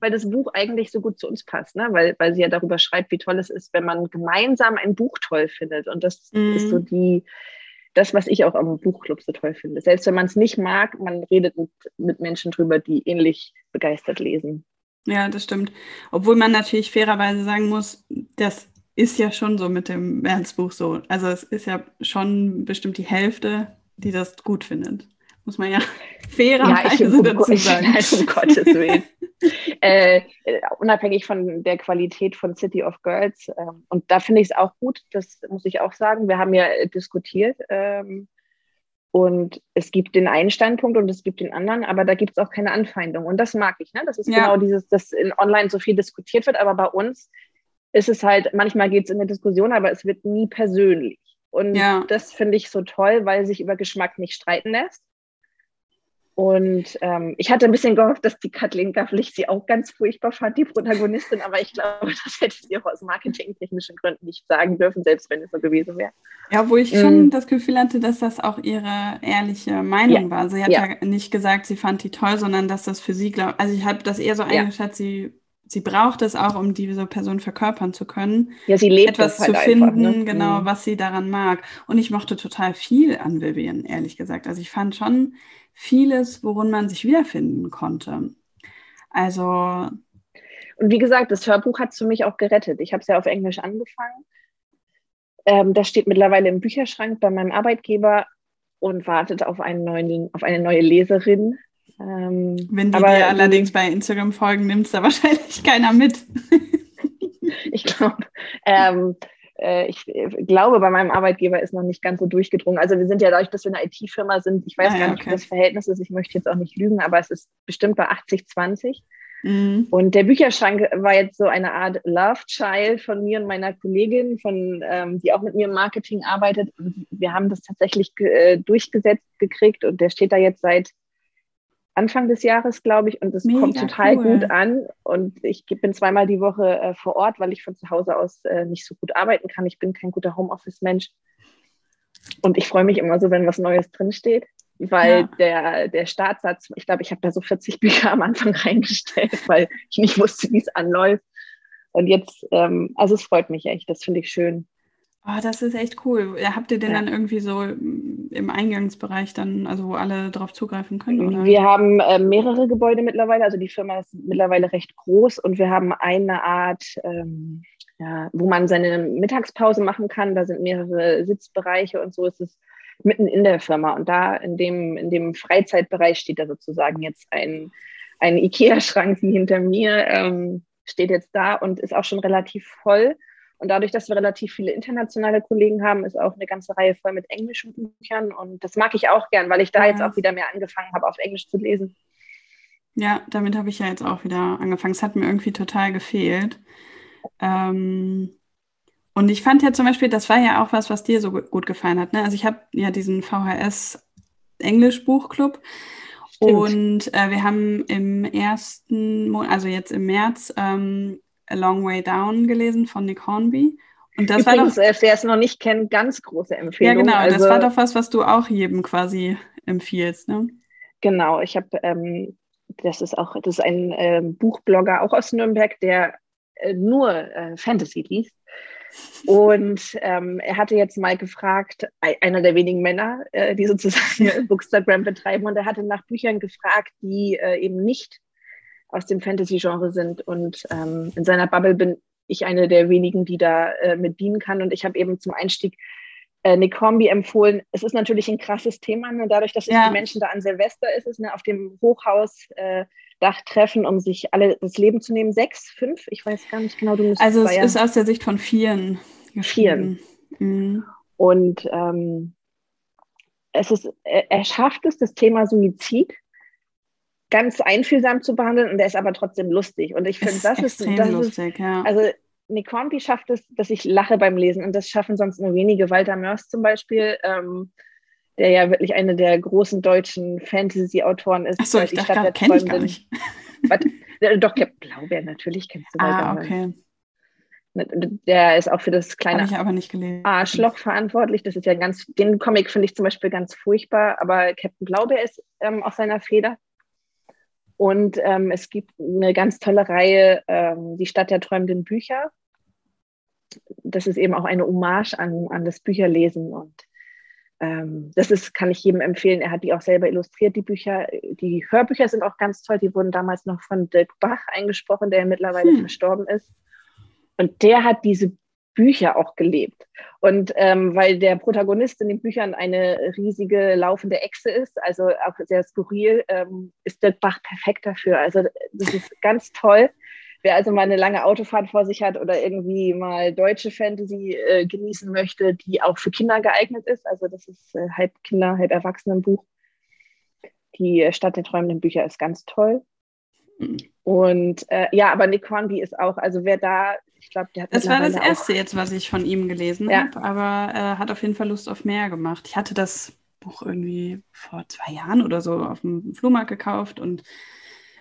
weil das Buch eigentlich so gut zu uns passt, ne? weil, weil sie ja darüber schreibt, wie toll es ist, wenn man gemeinsam ein Buch toll findet. Und das mhm. ist so die, das, was ich auch am Buchclub so toll finde. Selbst wenn man es nicht mag, man redet mit, mit Menschen drüber, die ähnlich begeistert lesen. Ja, das stimmt. Obwohl man natürlich fairerweise sagen muss, das ist ja schon so mit dem Märzbuch so. Also es ist ja schon bestimmt die Hälfte, die das gut findet muss man ja *laughs* fairerweise ja, dazu *laughs* sagen. Ich, um Gottes Willen. äh, unabhängig von der Qualität von City of Girls. Äh, und da finde ich es auch gut, das muss ich auch sagen. Wir haben ja diskutiert ähm, und es gibt den einen Standpunkt und es gibt den anderen, aber da gibt es auch keine Anfeindung. Und das mag ich. Ne? Das ist ja. genau dieses, dass in online so viel diskutiert wird, aber bei uns ist es halt, manchmal geht es in eine Diskussion, aber es wird nie persönlich. Und ja. das finde ich so toll, weil sich über Geschmack nicht streiten lässt. Und ähm, ich hatte ein bisschen gehofft, dass die Kathleen Pflicht sie auch ganz furchtbar fand, die Protagonistin, aber ich glaube, *laughs* das hätte sie auch aus marketingtechnischen Gründen nicht sagen dürfen, selbst wenn es so gewesen wäre. Ja, wo ich mhm. schon das Gefühl hatte, dass das auch ihre ehrliche Meinung ja. war. Sie hat ja. ja. nicht gesagt, sie fand die toll, sondern dass das für sie, glaube also ich habe das eher so eingeschätzt, sie, sie braucht es auch, um diese Person verkörpern zu können. Ja, sie lebt etwas halt zu finden, einfach, ne? genau, mhm. was sie daran mag. Und ich mochte total viel an Vivian, ehrlich gesagt. Also ich fand schon vieles, worin man sich wiederfinden konnte. Also. Und wie gesagt, das Hörbuch hat es für mich auch gerettet. Ich habe es ja auf Englisch angefangen. Ähm, das steht mittlerweile im Bücherschrank bei meinem Arbeitgeber und wartet auf, einen neuen, auf eine neue Leserin. Ähm, Wenn die aber, dir allerdings bei Instagram folgen, nimmt es da *laughs* wahrscheinlich keiner mit. ich glaube, ähm, äh, ich äh, glaube, bei meinem Arbeitgeber ist noch nicht ganz so durchgedrungen. Also wir sind ja dadurch, dass wir eine IT-Firma sind, ich weiß ah, gar nicht, okay. wie das Verhältnis ist, ich möchte jetzt auch nicht lügen, aber es ist bestimmt bei 80-20. Mhm. Und der Bücherschrank war jetzt so eine Art Love Child von mir und meiner Kollegin, von, ähm, die auch mit mir im Marketing arbeitet. Und wir haben das tatsächlich äh, durchgesetzt gekriegt und der steht da jetzt seit Anfang des Jahres, glaube ich, und es kommt total cool. gut an. Und ich bin zweimal die Woche äh, vor Ort, weil ich von zu Hause aus äh, nicht so gut arbeiten kann. Ich bin kein guter Homeoffice-Mensch. Und ich freue mich immer so, wenn was Neues drinsteht, weil ja. der, der Startsatz, ich glaube, ich habe da so 40 *laughs* Bücher am Anfang reingestellt, weil ich nicht wusste, wie es anläuft. Und jetzt, ähm, also es freut mich echt, das finde ich schön. Oh, das ist echt cool. Habt ihr denn ja. dann irgendwie so im Eingangsbereich dann, also wo alle drauf zugreifen können? Oder? Wir haben äh, mehrere Gebäude mittlerweile, also die Firma ist mittlerweile recht groß und wir haben eine Art, ähm, ja, wo man seine Mittagspause machen kann. Da sind mehrere Sitzbereiche und so ist es mitten in der Firma. Und da in dem, in dem Freizeitbereich steht da sozusagen jetzt ein, ein IKEA-Schrank wie hinter mir, ähm, steht jetzt da und ist auch schon relativ voll. Und dadurch, dass wir relativ viele internationale Kollegen haben, ist auch eine ganze Reihe voll mit englischen Büchern. Und das mag ich auch gern, weil ich da ja. jetzt auch wieder mehr angefangen habe, auf Englisch zu lesen. Ja, damit habe ich ja jetzt auch wieder angefangen. Es hat mir irgendwie total gefehlt. Ähm, und ich fand ja zum Beispiel, das war ja auch was, was dir so gut gefallen hat. Ne? Also ich habe ja diesen VHS Englisch Buchclub. Und äh, wir haben im ersten Monat, also jetzt im März, ähm, A Long Way Down gelesen von Nick Hornby. Und das Übrigens, war doch, wer es noch nicht kennt, ganz große Empfehlung. Ja, genau, also, das war doch was, was du auch jedem quasi empfiehlst, ne? Genau, ich habe, ähm, das ist auch, das ist ein ähm, Buchblogger auch aus Nürnberg, der äh, nur äh, Fantasy liest. Und ähm, er hatte jetzt mal gefragt, einer der wenigen Männer, äh, die sozusagen *laughs* Bookstagram betreiben, und er hatte nach Büchern gefragt, die äh, eben nicht aus dem Fantasy-Genre sind. Und ähm, in seiner Bubble bin ich eine der wenigen, die da äh, mit dienen kann. Und ich habe eben zum Einstieg äh, Nick Hornby empfohlen. Es ist natürlich ein krasses Thema, ne? dadurch, dass ja. die Menschen da an Silvester ist, es ne? auf dem Hochhaus. Äh, treffen, um sich alle das Leben zu nehmen. Sechs, fünf? Ich weiß gar nicht genau. Du also es ist aus der Sicht von Vieren. Vieren. Mhm. Und ähm, es ist, er schafft es, das Thema Suizid ganz einfühlsam zu behandeln und er ist aber trotzdem lustig. Und ich finde, das ist das lustig, ist, ja. Also Nick Hornby schafft es, dass ich lache beim Lesen und das schaffen sonst nur wenige. Walter Mörs zum Beispiel, ähm, der ja wirklich eine der großen deutschen Fantasy-Autoren ist. Achso, ich die dachte, kenne ich gar nicht. *laughs* Äh, doch, glaube natürlich kennst du Walter Ah, okay. Der ist auch für das kleine ich aber nicht gelesen. Arschloch verantwortlich. Das ist ja ganz, den Comic finde ich zum Beispiel ganz furchtbar, aber Captain Blaubeer ist ähm, aus seiner Feder. Und ähm, es gibt eine ganz tolle Reihe, ähm, Die Stadt der träumenden Bücher. Das ist eben auch eine Hommage an, an das Bücherlesen. Und ähm, das ist, kann ich jedem empfehlen. Er hat die auch selber illustriert, die Bücher. Die Hörbücher sind auch ganz toll. Die wurden damals noch von Dirk Bach eingesprochen, der mittlerweile hm. verstorben ist. Und der hat diese Bücher auch gelebt. Und ähm, weil der Protagonist in den Büchern eine riesige laufende Echse ist, also auch sehr skurril, ähm, ist Dirk Bach perfekt dafür. Also das ist ganz toll. Wer also mal eine lange Autofahrt vor sich hat oder irgendwie mal deutsche Fantasy äh, genießen möchte, die auch für Kinder geeignet ist, also das ist äh, halb Kinder, halb Erwachsenenbuch. Die Stadt der träumenden Bücher ist ganz toll. Mhm. Und äh, ja, aber Nick Hornby ist auch, also wer da ich glaube, der hat Das war das erste jetzt, was ich von ihm gelesen ja. habe, aber er äh, hat auf jeden Fall Lust auf mehr gemacht. Ich hatte das Buch irgendwie vor zwei Jahren oder so auf dem Flohmarkt gekauft und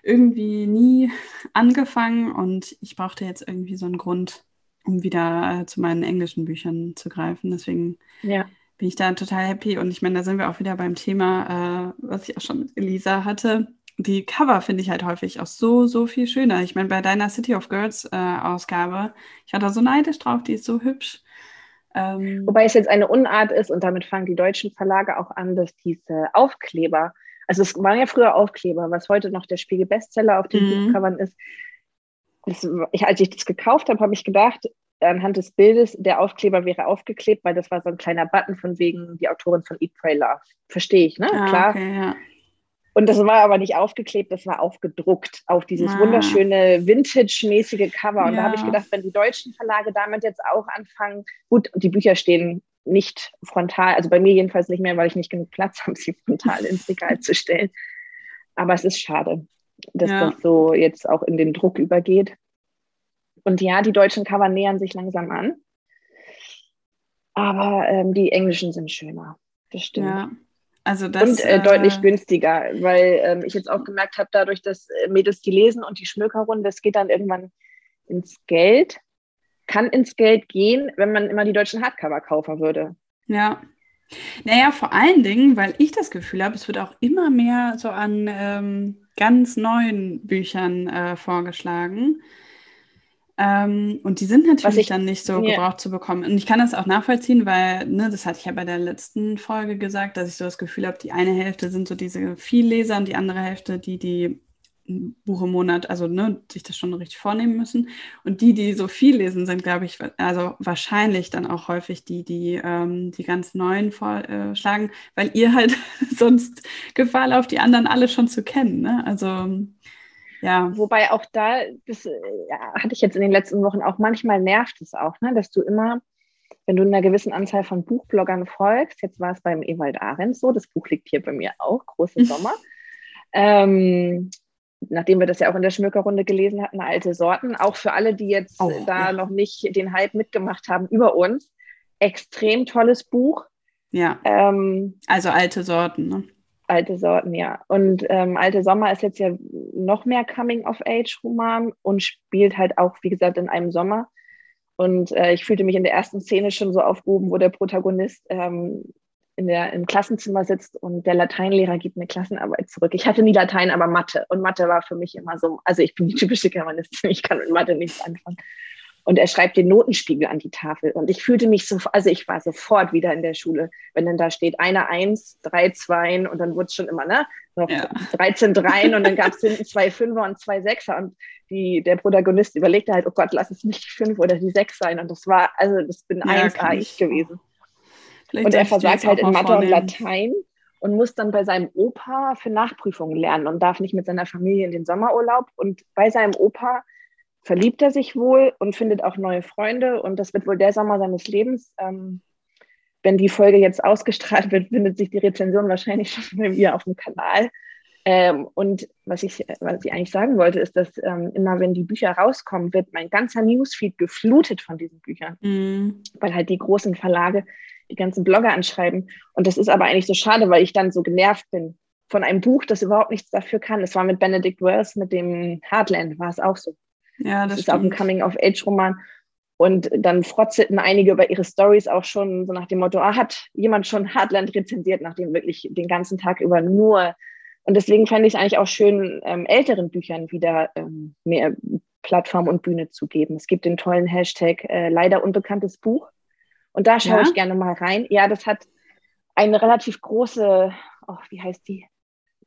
irgendwie nie angefangen und ich brauchte jetzt irgendwie so einen Grund, um wieder äh, zu meinen englischen Büchern zu greifen. Deswegen ja. bin ich da total happy und ich meine, da sind wir auch wieder beim Thema, äh, was ich auch schon mit Elisa hatte die Cover finde ich halt häufig auch so, so viel schöner. Ich meine, bei deiner City of Girls äh, Ausgabe, ich war da so neidisch drauf, die ist so hübsch. Ähm, Wobei es jetzt eine Unart ist und damit fangen die deutschen Verlage auch an, dass diese Aufkleber, also es waren ja früher Aufkleber, was heute noch der Spiegel Bestseller auf den mhm. Buchcovern ist. Das, ich, als ich das gekauft habe, habe ich gedacht, anhand des Bildes, der Aufkleber wäre aufgeklebt, weil das war so ein kleiner Button von wegen die Autorin von Eat, Pray, Love. Verstehe ich, ne? Ah, Klar. Okay, ja. Und das war aber nicht aufgeklebt, das war aufgedruckt auf dieses ah. wunderschöne Vintage-mäßige Cover. Und ja. da habe ich gedacht, wenn die deutschen Verlage damit jetzt auch anfangen, gut, die Bücher stehen nicht frontal, also bei mir jedenfalls nicht mehr, weil ich nicht genug Platz habe, sie frontal *laughs* ins Regal zu stellen. Aber es ist schade, dass ja. das so jetzt auch in den Druck übergeht. Und ja, die deutschen Cover nähern sich langsam an. Aber ähm, die englischen sind schöner. Das stimmt. Ja. Also das, und äh, deutlich äh, günstiger, weil ähm, ich jetzt auch gemerkt habe, dadurch, dass äh, Mädels die lesen und die Schmökerrunde, das geht dann irgendwann ins Geld, kann ins Geld gehen, wenn man immer die deutschen Hardcover kaufen würde. Ja. Naja, vor allen Dingen, weil ich das Gefühl habe, es wird auch immer mehr so an ähm, ganz neuen Büchern äh, vorgeschlagen. Ähm, und die sind natürlich ich, dann nicht so ja. gebraucht zu bekommen. Und ich kann das auch nachvollziehen, weil, ne, das hatte ich ja bei der letzten Folge gesagt, dass ich so das Gefühl habe, die eine Hälfte sind so diese Vielleser und die andere Hälfte, die die Buch im Monat, also ne, sich das schon richtig vornehmen müssen. Und die, die so viel lesen, sind, glaube ich, also wahrscheinlich dann auch häufig die, die ähm, die ganz neuen vorschlagen, weil ihr halt *laughs* sonst Gefahr lauft, die anderen alle schon zu kennen. Ne? Also ja. Wobei auch da, das ja, hatte ich jetzt in den letzten Wochen auch, manchmal nervt es auch, ne, dass du immer, wenn du einer gewissen Anzahl von Buchbloggern folgst, jetzt war es beim Ewald Ahrens so, das Buch liegt hier bei mir auch, Große *laughs* Sommer, ähm, nachdem wir das ja auch in der Schmökerrunde gelesen hatten, alte Sorten, auch für alle, die jetzt oh, da ja. noch nicht den Hype mitgemacht haben über uns, extrem tolles Buch. Ja. Ähm, also alte Sorten, ne? Alte Sorten, ja. Und ähm, Alte Sommer ist jetzt ja noch mehr Coming-of-Age-Roman und spielt halt auch, wie gesagt, in einem Sommer. Und äh, ich fühlte mich in der ersten Szene schon so aufgehoben, wo der Protagonist ähm, in der, im Klassenzimmer sitzt und der Lateinlehrer gibt eine Klassenarbeit zurück. Ich hatte nie Latein, aber Mathe. Und Mathe war für mich immer so, also ich bin die typische Germanistin, *laughs* ich kann mit Mathe nichts anfangen. Und er schreibt den Notenspiegel an die Tafel. Und ich fühlte mich so, also ich war sofort wieder in der Schule, wenn dann da steht eine Eins, drei Zweien und dann wurde es schon immer, ne? Noch ja. 13 Dreien und dann gab es *laughs* hinten zwei Fünfer und zwei Sechser. Und die, der Protagonist überlegte halt, oh Gott, lass es nicht die Fünf oder die Sechs sein. Und das war, also das bin ja, eins ich gewesen. Vielleicht und er versagt halt in Mathe vornehmen. und Latein und muss dann bei seinem Opa für Nachprüfungen lernen und darf nicht mit seiner Familie in den Sommerurlaub. Und bei seinem Opa verliebt er sich wohl und findet auch neue Freunde. Und das wird wohl der Sommer seines Lebens. Ähm, wenn die Folge jetzt ausgestrahlt wird, findet sich die Rezension wahrscheinlich schon bei mir auf dem Kanal. Ähm, und was ich, was ich eigentlich sagen wollte, ist, dass ähm, immer, wenn die Bücher rauskommen, wird mein ganzer Newsfeed geflutet von diesen Büchern, mm. weil halt die großen Verlage die ganzen Blogger anschreiben. Und das ist aber eigentlich so schade, weil ich dann so genervt bin von einem Buch, das überhaupt nichts dafür kann. Das war mit Benedict Wells, mit dem Heartland, war es auch so. Ja, das, das ist auch ein Coming-of-Age-Roman. Und dann frotzelten einige über ihre Stories auch schon so nach dem Motto, ah, hat jemand schon Heartland rezensiert, nachdem wirklich den ganzen Tag über nur. Und deswegen fände ich es eigentlich auch schön, ähm, älteren Büchern wieder ähm, mehr Plattform und Bühne zu geben. Es gibt den tollen Hashtag äh, leider unbekanntes Buch. Und da schaue ja? ich gerne mal rein. Ja, das hat eine relativ große, oh, wie heißt die?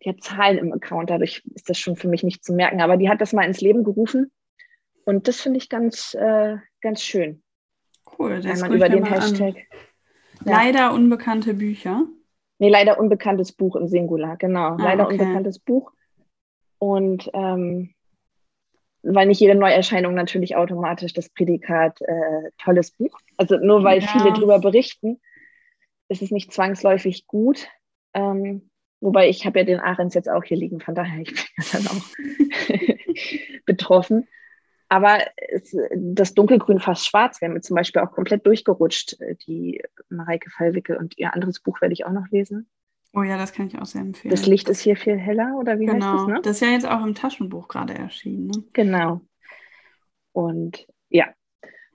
Die hat Zahlen im Account, dadurch ist das schon für mich nicht zu merken. Aber die hat das mal ins Leben gerufen. Und das finde ich ganz, äh, ganz schön. Cool, das man über den Hashtag. Ja. Leider unbekannte Bücher. Nee, leider unbekanntes Buch im Singular, genau. Ah, leider okay. unbekanntes Buch. Und ähm, weil nicht jede Neuerscheinung natürlich automatisch das Prädikat äh, tolles Buch. Also nur weil ja. viele darüber berichten, ist es nicht zwangsläufig gut. Ähm, wobei ich habe ja den Ahrens jetzt auch hier liegen, von daher ich bin ja dann auch *laughs* betroffen. Aber es, das Dunkelgrün fast schwarz wäre mir zum Beispiel auch komplett durchgerutscht, äh, die Mareike Fallwickel und ihr anderes Buch werde ich auch noch lesen. Oh ja, das kann ich auch sehr empfehlen. Das Licht ist hier viel heller, oder wie genau. heißt das? Ne? Das ist ja jetzt auch im Taschenbuch gerade erschienen. Ne? Genau. Und ja.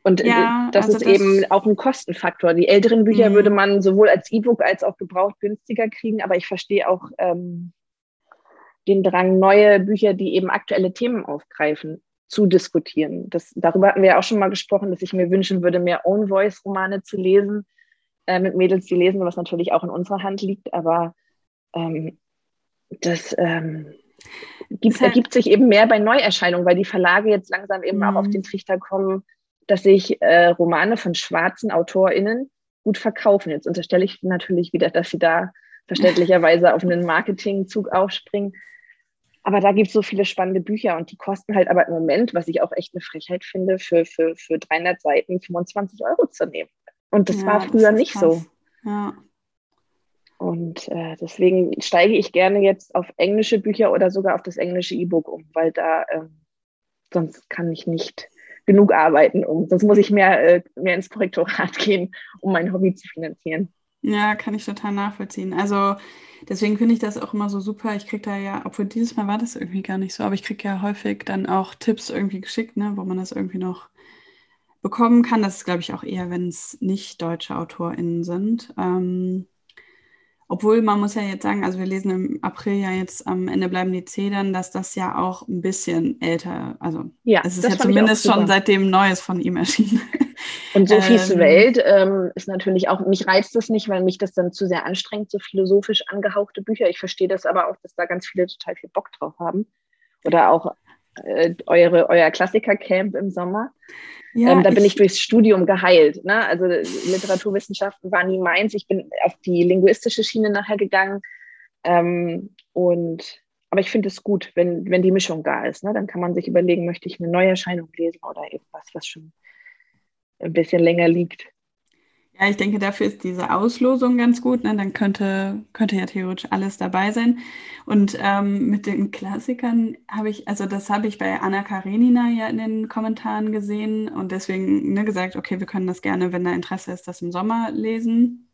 Und äh, ja, das also ist das eben auch ein Kostenfaktor. Die älteren Bücher mhm. würde man sowohl als E-Book als auch gebraucht günstiger kriegen, aber ich verstehe auch ähm, den Drang, neue Bücher, die eben aktuelle Themen aufgreifen, zu diskutieren. Das, darüber hatten wir ja auch schon mal gesprochen, dass ich mir wünschen würde, mehr Own-Voice-Romane zu lesen äh, mit Mädels, die lesen, was natürlich auch in unserer Hand liegt, aber ähm, das ähm, gibt, halt ergibt sich eben mehr bei Neuerscheinungen, weil die Verlage jetzt langsam eben mhm. auch auf mhm. den Trichter kommen, dass sich äh, Romane von schwarzen AutorInnen gut verkaufen. Jetzt unterstelle ich natürlich wieder, dass sie da verständlicherweise auf einen Marketingzug aufspringen. Aber da gibt es so viele spannende Bücher und die kosten halt aber im Moment, was ich auch echt eine Frechheit finde, für, für, für 300 Seiten 25 Euro zu nehmen. Und das ja, war früher das nicht krass. so. Ja. Und äh, deswegen steige ich gerne jetzt auf englische Bücher oder sogar auf das englische E-Book um, weil da ähm, sonst kann ich nicht genug arbeiten, um sonst muss ich mehr, äh, mehr ins Korrektorat *laughs* gehen, um mein Hobby zu finanzieren. Ja, kann ich total nachvollziehen. Also deswegen finde ich das auch immer so super. Ich kriege da ja, obwohl dieses Mal war das irgendwie gar nicht so, aber ich kriege ja häufig dann auch Tipps irgendwie geschickt, ne, wo man das irgendwie noch bekommen kann. Das ist, glaube ich, auch eher, wenn es nicht deutsche AutorInnen sind. Ähm, obwohl man muss ja jetzt sagen, also wir lesen im April ja jetzt am Ende bleiben die Zedern, dass das ja auch ein bisschen älter, also ja, es ist ja zumindest schon seitdem Neues von ihm erschienen. *laughs* Und Sophies *laughs* ähm, Welt ähm, ist natürlich auch, mich reizt das nicht, weil mich das dann zu sehr anstrengt, so philosophisch angehauchte Bücher. Ich verstehe das aber auch, dass da ganz viele total viel Bock drauf haben. Oder auch äh, eure, euer Klassiker-Camp im Sommer. Ja, ähm, da bin ich, ich durchs Studium geheilt. Ne? Also Literaturwissenschaften war nie meins. Ich bin auf die linguistische Schiene nachher gegangen. Ähm, und aber ich finde es gut, wenn, wenn die Mischung da ist. Ne? Dann kann man sich überlegen, möchte ich eine Neuerscheinung lesen oder etwas, was schon ein bisschen länger liegt. Ja, ich denke, dafür ist diese Auslosung ganz gut. Ne? Dann könnte, könnte ja theoretisch alles dabei sein. Und ähm, mit den Klassikern habe ich, also das habe ich bei Anna Karenina ja in den Kommentaren gesehen und deswegen ne, gesagt, okay, wir können das gerne, wenn da Interesse ist, das im Sommer lesen.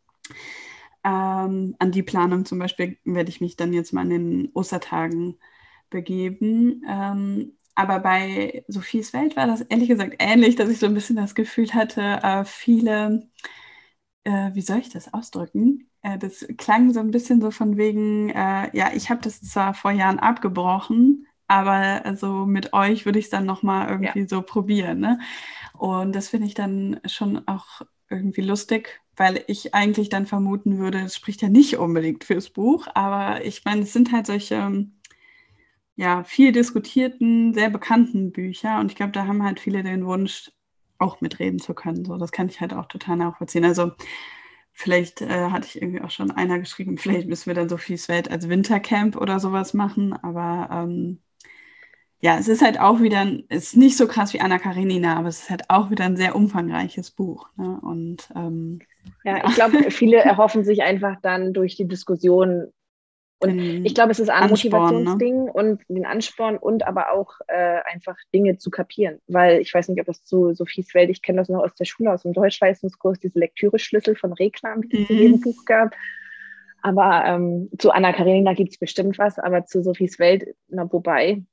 Ähm, an die Planung zum Beispiel werde ich mich dann jetzt mal in den Ostertagen begeben. Ähm, aber bei Sophies Welt war das ehrlich gesagt ähnlich, dass ich so ein bisschen das Gefühl hatte, äh, viele äh, wie soll ich das ausdrücken? Äh, das klang so ein bisschen so von wegen, äh, ja, ich habe das zwar vor Jahren abgebrochen, aber also mit euch würde ich es dann nochmal irgendwie ja. so probieren. Ne? Und das finde ich dann schon auch irgendwie lustig, weil ich eigentlich dann vermuten würde, es spricht ja nicht unbedingt fürs Buch, aber ich meine, es sind halt solche ja, viel diskutierten, sehr bekannten Bücher und ich glaube, da haben halt viele den Wunsch, auch mitreden zu können. So, das kann ich halt auch total nachvollziehen. Also vielleicht äh, hatte ich irgendwie auch schon einer geschrieben, *laughs* vielleicht müssen wir dann Sophies Welt als Wintercamp oder sowas machen, aber ähm, ja, es ist halt auch wieder, es ist nicht so krass wie Anna Karenina, aber es ist halt auch wieder ein sehr umfangreiches Buch. Ne? Und ähm, ja, ja, ich glaube, *laughs* viele erhoffen sich einfach dann durch die Diskussion und ich glaube, es ist ein? Motivationsding ne? und den Ansporn und aber auch äh, einfach Dinge zu kapieren. Weil ich weiß nicht, ob das zu Sophies Welt, ich kenne das noch aus der Schule, aus dem Deutschleistungskurs, diese Lektüre-Schlüssel von Reklam, die es mhm. in jedem Buch gab. Aber ähm, zu Anna Karenina gibt es bestimmt was, aber zu Sophies Welt, na wobei,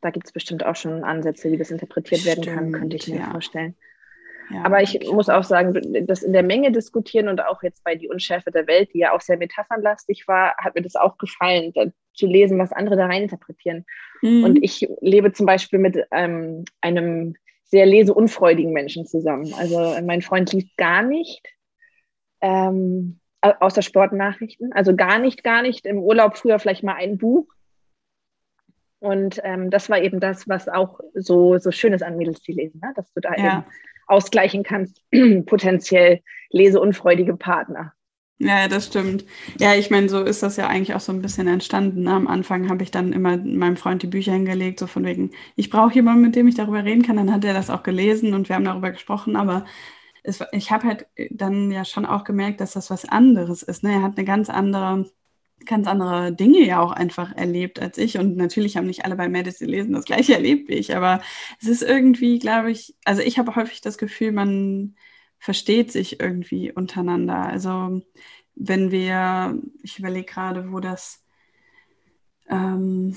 da gibt es bestimmt auch schon Ansätze, wie das interpretiert Stimmt, werden kann, könnte ich mir ja. vorstellen. Ja, Aber ich muss auch sagen, das in der Menge diskutieren und auch jetzt bei Die Unschärfe der Welt, die ja auch sehr metaphernlastig war, hat mir das auch gefallen, zu lesen, was andere da rein interpretieren. Mhm. Und ich lebe zum Beispiel mit ähm, einem sehr leseunfreudigen Menschen zusammen. Also mein Freund liest gar nicht, ähm, außer Sportnachrichten. Also gar nicht, gar nicht. Im Urlaub früher vielleicht mal ein Buch und ähm, das war eben das, was auch so, so schön ist an Mädels, die lesen, ne? dass du da ja. eben ausgleichen kannst, *clears throat* potenziell leseunfreudige Partner. Ja, das stimmt. Ja, ich meine, so ist das ja eigentlich auch so ein bisschen entstanden. Ne? Am Anfang habe ich dann immer meinem Freund die Bücher hingelegt, so von wegen, ich brauche jemanden, mit dem ich darüber reden kann. Dann hat er das auch gelesen und wir haben darüber gesprochen. Aber es, ich habe halt dann ja schon auch gemerkt, dass das was anderes ist. Ne? Er hat eine ganz andere ganz andere Dinge ja auch einfach erlebt als ich. Und natürlich haben nicht alle bei Medicine lesen das gleiche erlebt wie ich, aber es ist irgendwie, glaube ich, also ich habe häufig das Gefühl, man versteht sich irgendwie untereinander. Also wenn wir, ich überlege gerade, wo das ähm,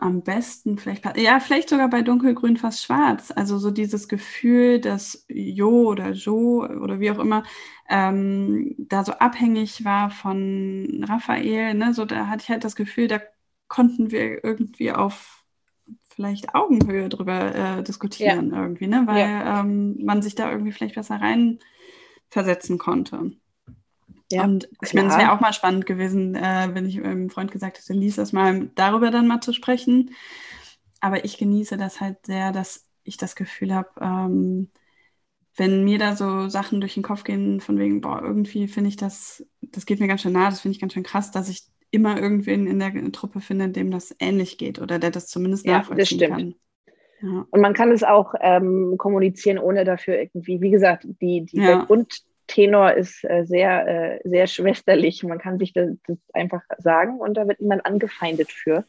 am besten vielleicht, ja, vielleicht sogar bei dunkelgrün fast schwarz. Also so dieses Gefühl, dass Jo oder Jo oder wie auch immer ähm, da so abhängig war von Raphael, ne? so da hatte ich halt das Gefühl, da konnten wir irgendwie auf vielleicht Augenhöhe drüber äh, diskutieren ja. irgendwie, ne? weil ja. ähm, man sich da irgendwie vielleicht besser reinversetzen konnte. Ja, und ich meine, es wäre auch mal spannend gewesen, äh, wenn ich meinem Freund gesagt hätte, lies das mal, darüber dann mal zu sprechen. Aber ich genieße das halt sehr, dass ich das Gefühl habe, ähm, wenn mir da so Sachen durch den Kopf gehen, von wegen, boah, irgendwie finde ich das, das geht mir ganz schön nah, das finde ich ganz schön krass, dass ich immer irgendwen in der Truppe finde, dem das ähnlich geht oder der das zumindest ja, nachvollziehen das stimmt. kann. Ja. Und man kann es auch ähm, kommunizieren, ohne dafür irgendwie, wie gesagt, die, die ja. der Grundtenor ist äh, sehr, äh, sehr schwesterlich. Man kann sich das, das, einfach sagen und da wird niemand angefeindet für.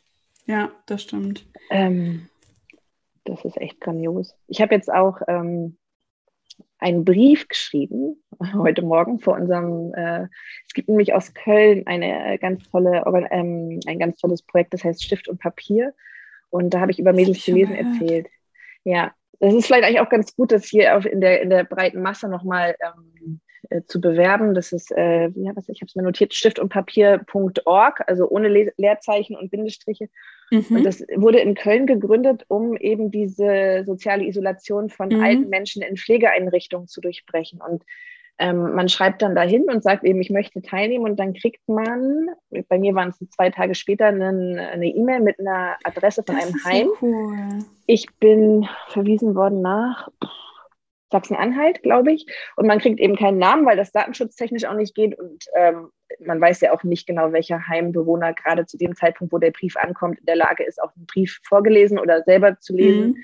Ja, das stimmt. Ähm, das ist echt grandios. Ich habe jetzt auch ähm, einen Brief geschrieben *laughs* heute Morgen vor unserem, äh, es gibt nämlich aus Köln eine ganz tolle, ähm, ein ganz tolles Projekt, das heißt Stift und Papier. Und da habe ich über Mädels gelesen erzählt. Ja, das ist vielleicht eigentlich auch ganz gut, das hier in, der, in der breiten Masse nochmal ähm, äh, zu bewerben. Das ist, äh, ja, was, ich habe es mir notiert, stift und Papier.org, also ohne Le Leerzeichen und Bindestriche. Mhm. Und das wurde in Köln gegründet, um eben diese soziale Isolation von mhm. alten Menschen in Pflegeeinrichtungen zu durchbrechen. Und ähm, man schreibt dann dahin und sagt eben, ich möchte teilnehmen und dann kriegt man, bei mir waren es zwei Tage später, eine E-Mail mit einer Adresse von das einem Heim. So cool. Ich bin verwiesen worden nach Sachsen-Anhalt, glaube ich. Und man kriegt eben keinen Namen, weil das datenschutztechnisch auch nicht geht. Und ähm, man weiß ja auch nicht genau, welcher Heimbewohner gerade zu dem Zeitpunkt, wo der Brief ankommt, in der Lage ist, auch einen Brief vorgelesen oder selber zu lesen. Mhm.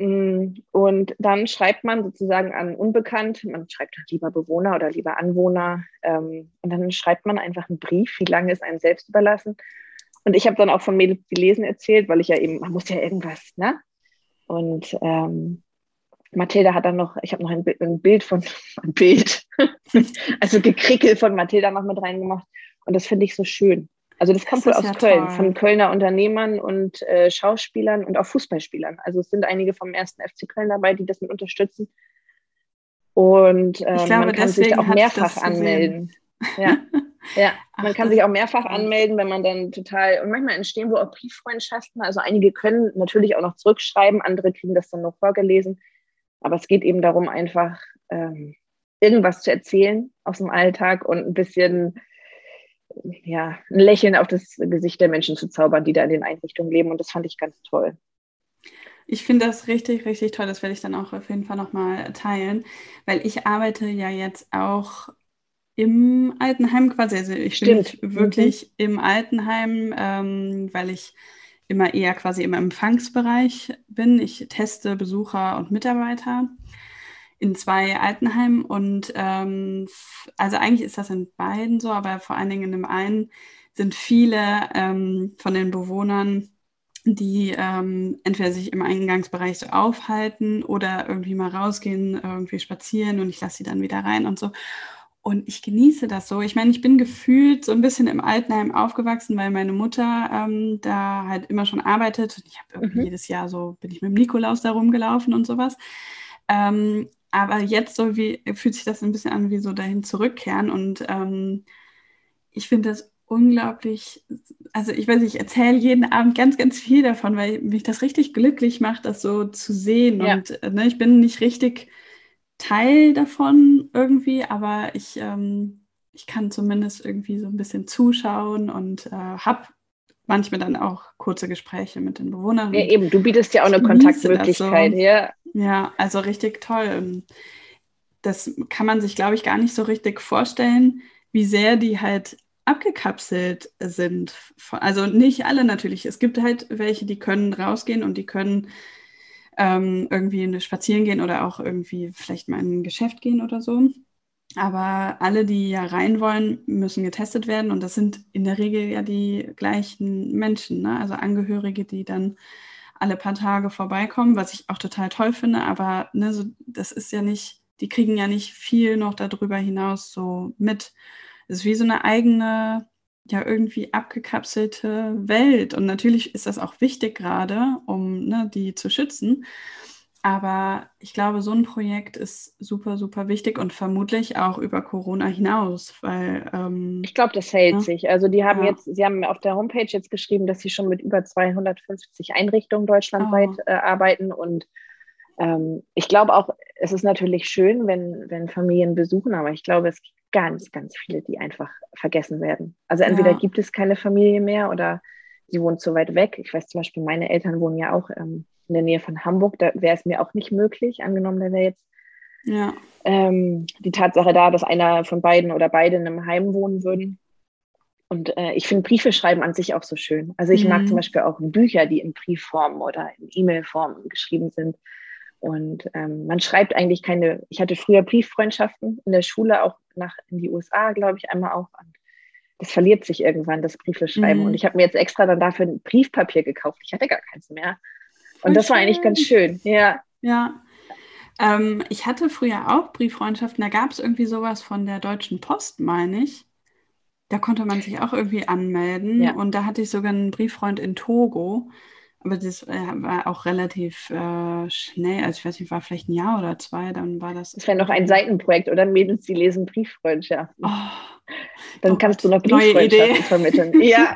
Mm, und dann schreibt man sozusagen an Unbekannt, man schreibt lieber Bewohner oder lieber Anwohner. Ähm, und dann schreibt man einfach einen Brief, wie lange ist einem selbst überlassen. Und ich habe dann auch von Mädels gelesen erzählt, weil ich ja eben, man muss ja irgendwas, ne? Und ähm, Mathilda hat dann noch, ich habe noch ein, ein, Bild von, *laughs* ein Bild, *laughs* also Gekrickel von Mathilda noch mit reingemacht. Und das finde ich so schön. Also das, das kommt wohl aus ja Köln, toll. von Kölner Unternehmern und äh, Schauspielern und auch Fußballspielern. Also es sind einige vom ersten FC Köln dabei, die das mit unterstützen. Und ähm, glaube, man kann sich auch mehrfach anmelden. Ja, *laughs* ja. man Ach, kann sich auch mehrfach anmelden, wenn man dann total, und manchmal entstehen wohl auch Brieffreundschaften. Also einige können natürlich auch noch zurückschreiben, andere kriegen das dann noch vorgelesen. Aber es geht eben darum, einfach ähm, irgendwas zu erzählen aus dem Alltag und ein bisschen ja, ein Lächeln auf das Gesicht der Menschen zu zaubern, die da in den Einrichtungen leben. Und das fand ich ganz toll. Ich finde das richtig, richtig toll. Das werde ich dann auch auf jeden Fall nochmal teilen, weil ich arbeite ja jetzt auch im Altenheim quasi. Also ich Stimmt. bin wirklich mhm. im Altenheim, ähm, weil ich immer eher quasi im Empfangsbereich bin. Ich teste Besucher und Mitarbeiter in zwei Altenheimen und ähm, also eigentlich ist das in beiden so, aber vor allen Dingen in dem einen sind viele ähm, von den Bewohnern die ähm, entweder sich im Eingangsbereich so aufhalten oder irgendwie mal rausgehen, irgendwie spazieren und ich lasse sie dann wieder rein und so. Und ich genieße das so. Ich meine, ich bin gefühlt so ein bisschen im Altenheim aufgewachsen, weil meine Mutter ähm, da halt immer schon arbeitet. Und ich habe irgendwie mhm. jedes Jahr so, bin ich mit dem Nikolaus da rumgelaufen und sowas. Ähm, aber jetzt so wie fühlt sich das ein bisschen an wie so dahin zurückkehren. Und ähm, ich finde das unglaublich, also ich weiß, ich erzähle jeden Abend ganz, ganz viel davon, weil mich das richtig glücklich macht, das so zu sehen. Ja. Und äh, ne, ich bin nicht richtig Teil davon irgendwie, aber ich, ähm, ich kann zumindest irgendwie so ein bisschen zuschauen und äh, habe manchmal dann auch kurze Gespräche mit den Bewohnern. Ja, eben, du bietest ja auch eine Kontaktmöglichkeit, so. ja. Ja, also richtig toll. Das kann man sich, glaube ich, gar nicht so richtig vorstellen, wie sehr die halt abgekapselt sind. Also nicht alle natürlich. Es gibt halt welche, die können rausgehen und die können ähm, irgendwie spazieren gehen oder auch irgendwie vielleicht mal in ein Geschäft gehen oder so. Aber alle, die ja rein wollen, müssen getestet werden und das sind in der Regel ja die gleichen Menschen, ne? also Angehörige, die dann alle paar Tage vorbeikommen, was ich auch total toll finde. Aber ne, so, das ist ja nicht, die kriegen ja nicht viel noch darüber hinaus so mit. Es ist wie so eine eigene, ja, irgendwie abgekapselte Welt. Und natürlich ist das auch wichtig gerade, um ne, die zu schützen. Aber ich glaube, so ein Projekt ist super, super wichtig und vermutlich auch über Corona hinaus, weil. Ähm, ich glaube, das hält ja. sich. Also, die haben ja. jetzt, Sie haben auf der Homepage jetzt geschrieben, dass Sie schon mit über 250 Einrichtungen deutschlandweit oh. äh, arbeiten und ähm, ich glaube auch, es ist natürlich schön, wenn, wenn Familien besuchen, aber ich glaube, es gibt ganz, ganz viele, die einfach vergessen werden. Also entweder ja. gibt es keine Familie mehr oder sie wohnt zu weit weg. Ich weiß zum Beispiel, meine Eltern wohnen ja auch ähm, in der Nähe von Hamburg. Da wäre es mir auch nicht möglich, angenommen, da wäre jetzt ja. ähm, die Tatsache da, dass einer von beiden oder beide in einem Heim wohnen würden. Und äh, ich finde Briefe schreiben an sich auch so schön. Also ich mhm. mag zum Beispiel auch Bücher, die in Briefform oder in E-Mail-Form geschrieben sind. Und ähm, man schreibt eigentlich keine, ich hatte früher Brieffreundschaften in der Schule, auch nach in die USA, glaube ich, einmal auch. Und das verliert sich irgendwann, das Briefe schreiben. Mhm. Und ich habe mir jetzt extra dann dafür ein Briefpapier gekauft. Ich hatte gar keins mehr. Und das war eigentlich ganz schön, ja. Ja. Ähm, ich hatte früher auch Brieffreundschaften, da gab es irgendwie sowas von der Deutschen Post, meine ich. Da konnte man sich auch irgendwie anmelden. Ja. Und da hatte ich sogar einen Brieffreund in Togo. Aber das äh, war auch relativ äh, schnell. Also ich weiß nicht, war vielleicht ein Jahr oder zwei, dann war das. Das wäre noch ein Seitenprojekt, oder? Mädels, die lesen Brieffreundschaften. Oh, dann kannst du noch Brieffreundschaften vermitteln. *laughs* ja.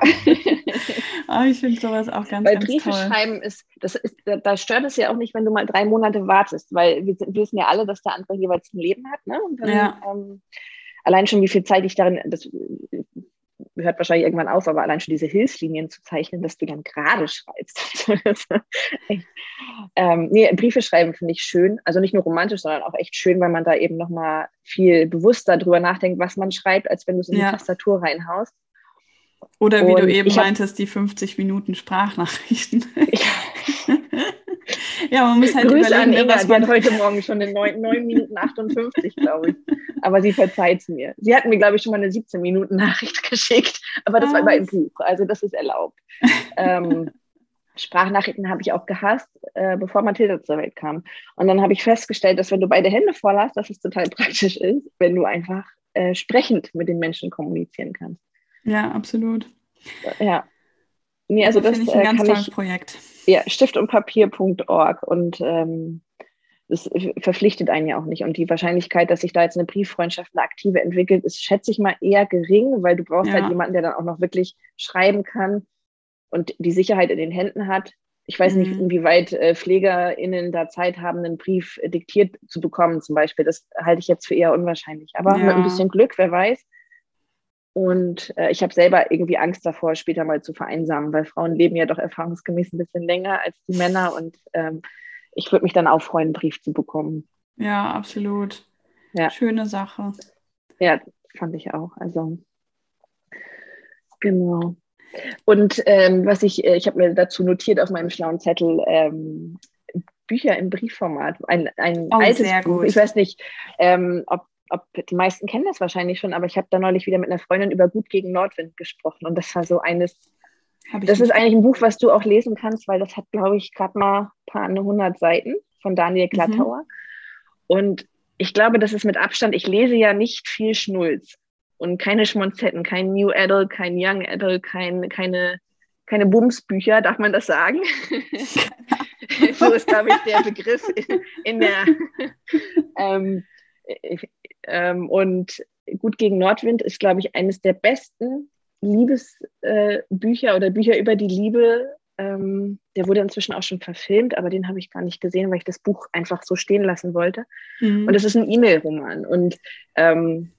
oh, ich finde sowas auch ganz, weil ganz Briefe toll. schreiben ist, das ist, da stört es ja auch nicht, wenn du mal drei Monate wartest, weil wir, wir wissen ja alle, dass der andere jeweils ein Leben hat. Ne? Und dann, ja. ähm, allein schon, wie viel Zeit ich darin, das hört wahrscheinlich irgendwann auf, aber allein schon diese Hilfslinien zu zeichnen, dass du dann gerade schreibst. *laughs* ähm, nee, Briefe schreiben finde ich schön. Also nicht nur romantisch, sondern auch echt schön, weil man da eben nochmal viel bewusster drüber nachdenkt, was man schreibt, als wenn du es in ja. die Tastatur reinhaust. Oder wie Und du eben meintest, die 50 Minuten Sprachnachrichten. *laughs* *laughs* Ja, man muss halt Grüße überlegen, an ne, Inga, was man heute Morgen schon in 9, 9 Minuten 58, glaube ich. Aber sie verzeiht es mir. Sie hat mir, glaube ich, schon mal eine 17 Minuten Nachricht *laughs* geschickt, aber das was? war über ein Buch, also das ist erlaubt. ähm, Sprachnachrichten habe ich auch gehasst, äh, bevor Mathilda zur Welt kam. Und dann habe ich festgestellt, dass wenn du beide Hände voll hast, dass es total *laughs* praktisch ist, wenn du einfach äh, sprechend mit den Menschen kommunizieren kannst. Ja, absolut. Ja. Nee, also, das, das ich ein äh, ganz tolles ich, Projekt ja, stiftundpapier.org und ähm, das verpflichtet einen ja auch nicht. Und die Wahrscheinlichkeit, dass sich da jetzt eine Brieffreundschaft, eine aktive entwickelt, ist, schätze ich mal, eher gering, weil du brauchst halt ja. halt jemanden, der dann auch noch wirklich schreiben kann und die Sicherheit in den Händen hat. Ich weiß mhm. nicht, inwieweit äh, PflegerInnen da Zeit haben, einen Brief diktiert zu bekommen, zum Beispiel. Das halte ich jetzt für eher unwahrscheinlich. Aber ja. mit ein bisschen Glück, wer weiß. Und äh, ich habe selber irgendwie Angst davor, später mal zu vereinsamen, weil Frauen leben ja doch erfahrungsgemäß ein bisschen länger als die Männer. Und ähm, ich würde mich dann auch freuen, einen Brief zu bekommen. Ja, absolut. Ja. Schöne Sache. Ja, fand ich auch. Also, genau. Und ähm, was ich, äh, ich habe mir dazu notiert auf meinem schlauen Zettel, ähm, Bücher im Briefformat. Ein, ein oh, altes Buch. Ich weiß nicht, ähm, ob, ob die meisten kennen das wahrscheinlich schon, aber ich habe da neulich wieder mit einer Freundin über Gut gegen Nordwind gesprochen. Und das war so eines das ist eigentlich ein Buch, was du auch lesen kannst, weil das hat, glaube ich, gerade mal ein paar 100 Seiten von Daniel Glattauer. Mhm. Und ich glaube, das ist mit Abstand, ich lese ja nicht viel Schnulz und keine Schmonzetten, kein New Adult, kein Young Adult, kein, keine, keine Bumsbücher, darf man das sagen? *laughs* so ist, glaube ich, der Begriff in, in der. *laughs* ähm, ähm, und Gut gegen Nordwind ist, glaube ich, eines der besten Liebesbücher äh, oder Bücher über die Liebe. Ähm, der wurde inzwischen auch schon verfilmt, aber den habe ich gar nicht gesehen, weil ich das Buch einfach so stehen lassen wollte. Mhm. Und es ist ein E-Mail-Roman. Und ähm,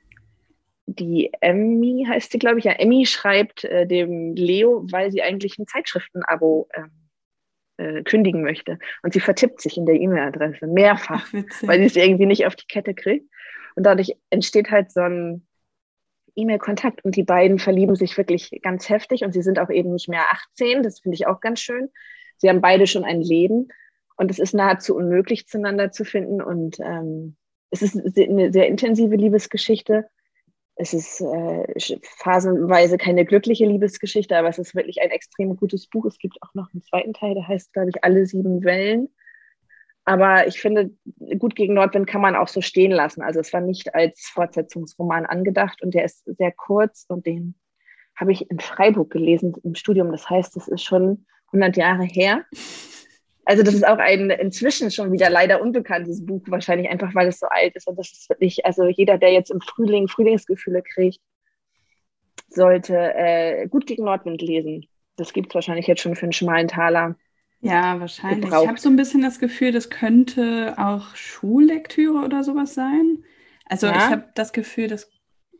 die Emmy heißt sie, glaube ich, ja, Emmy schreibt äh, dem Leo, weil sie eigentlich ein Zeitschriftenabo ähm, äh, kündigen möchte. Und sie vertippt sich in der E-Mail-Adresse mehrfach, Ach, weil sie es irgendwie nicht auf die Kette kriegt. Und dadurch entsteht halt so ein E-Mail-Kontakt und die beiden verlieben sich wirklich ganz heftig und sie sind auch eben nicht mehr 18, das finde ich auch ganz schön. Sie haben beide schon ein Leben und es ist nahezu unmöglich, zueinander zu finden und ähm, es ist eine sehr intensive Liebesgeschichte. Es ist äh, phasenweise keine glückliche Liebesgeschichte, aber es ist wirklich ein extrem gutes Buch. Es gibt auch noch einen zweiten Teil, der heißt, glaube ich, Alle sieben Wellen. Aber ich finde, gut gegen Nordwind kann man auch so stehen lassen. Also es war nicht als Fortsetzungsroman angedacht und der ist sehr kurz und den habe ich in Freiburg gelesen im Studium. Das heißt, das ist schon 100 Jahre her. Also das ist auch ein inzwischen schon wieder leider unbekanntes Buch, wahrscheinlich einfach, weil es so alt ist. Und das ist wirklich, also jeder, der jetzt im Frühling Frühlingsgefühle kriegt, sollte äh, gut gegen Nordwind lesen. Das gibt es wahrscheinlich jetzt schon für einen schmalen Taler. Ja, wahrscheinlich. Gebraucht. Ich habe so ein bisschen das Gefühl, das könnte auch Schullektüre oder sowas sein. Also ja. ich habe das Gefühl, das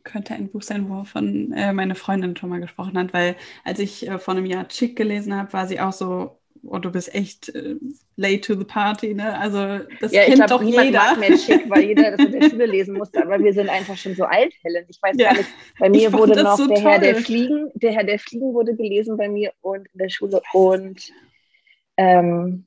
könnte ein Buch sein, wovon äh, meine Freundin schon mal gesprochen hat, weil als ich äh, vor einem Jahr Chick gelesen habe, war sie auch so, oh, du bist echt äh, late to the party, ne? Also das ja, kennt ich glaub, doch niemand jeder. mag mehr Chick, weil jeder das in der *laughs* Schule lesen musste, aber wir sind einfach schon so alt, Helen. Ich weiß ja. gar nicht, bei mir wurde noch so der toll. Herr der Fliegen, der Herr der Fliegen wurde gelesen bei mir und in der Schule und ähm,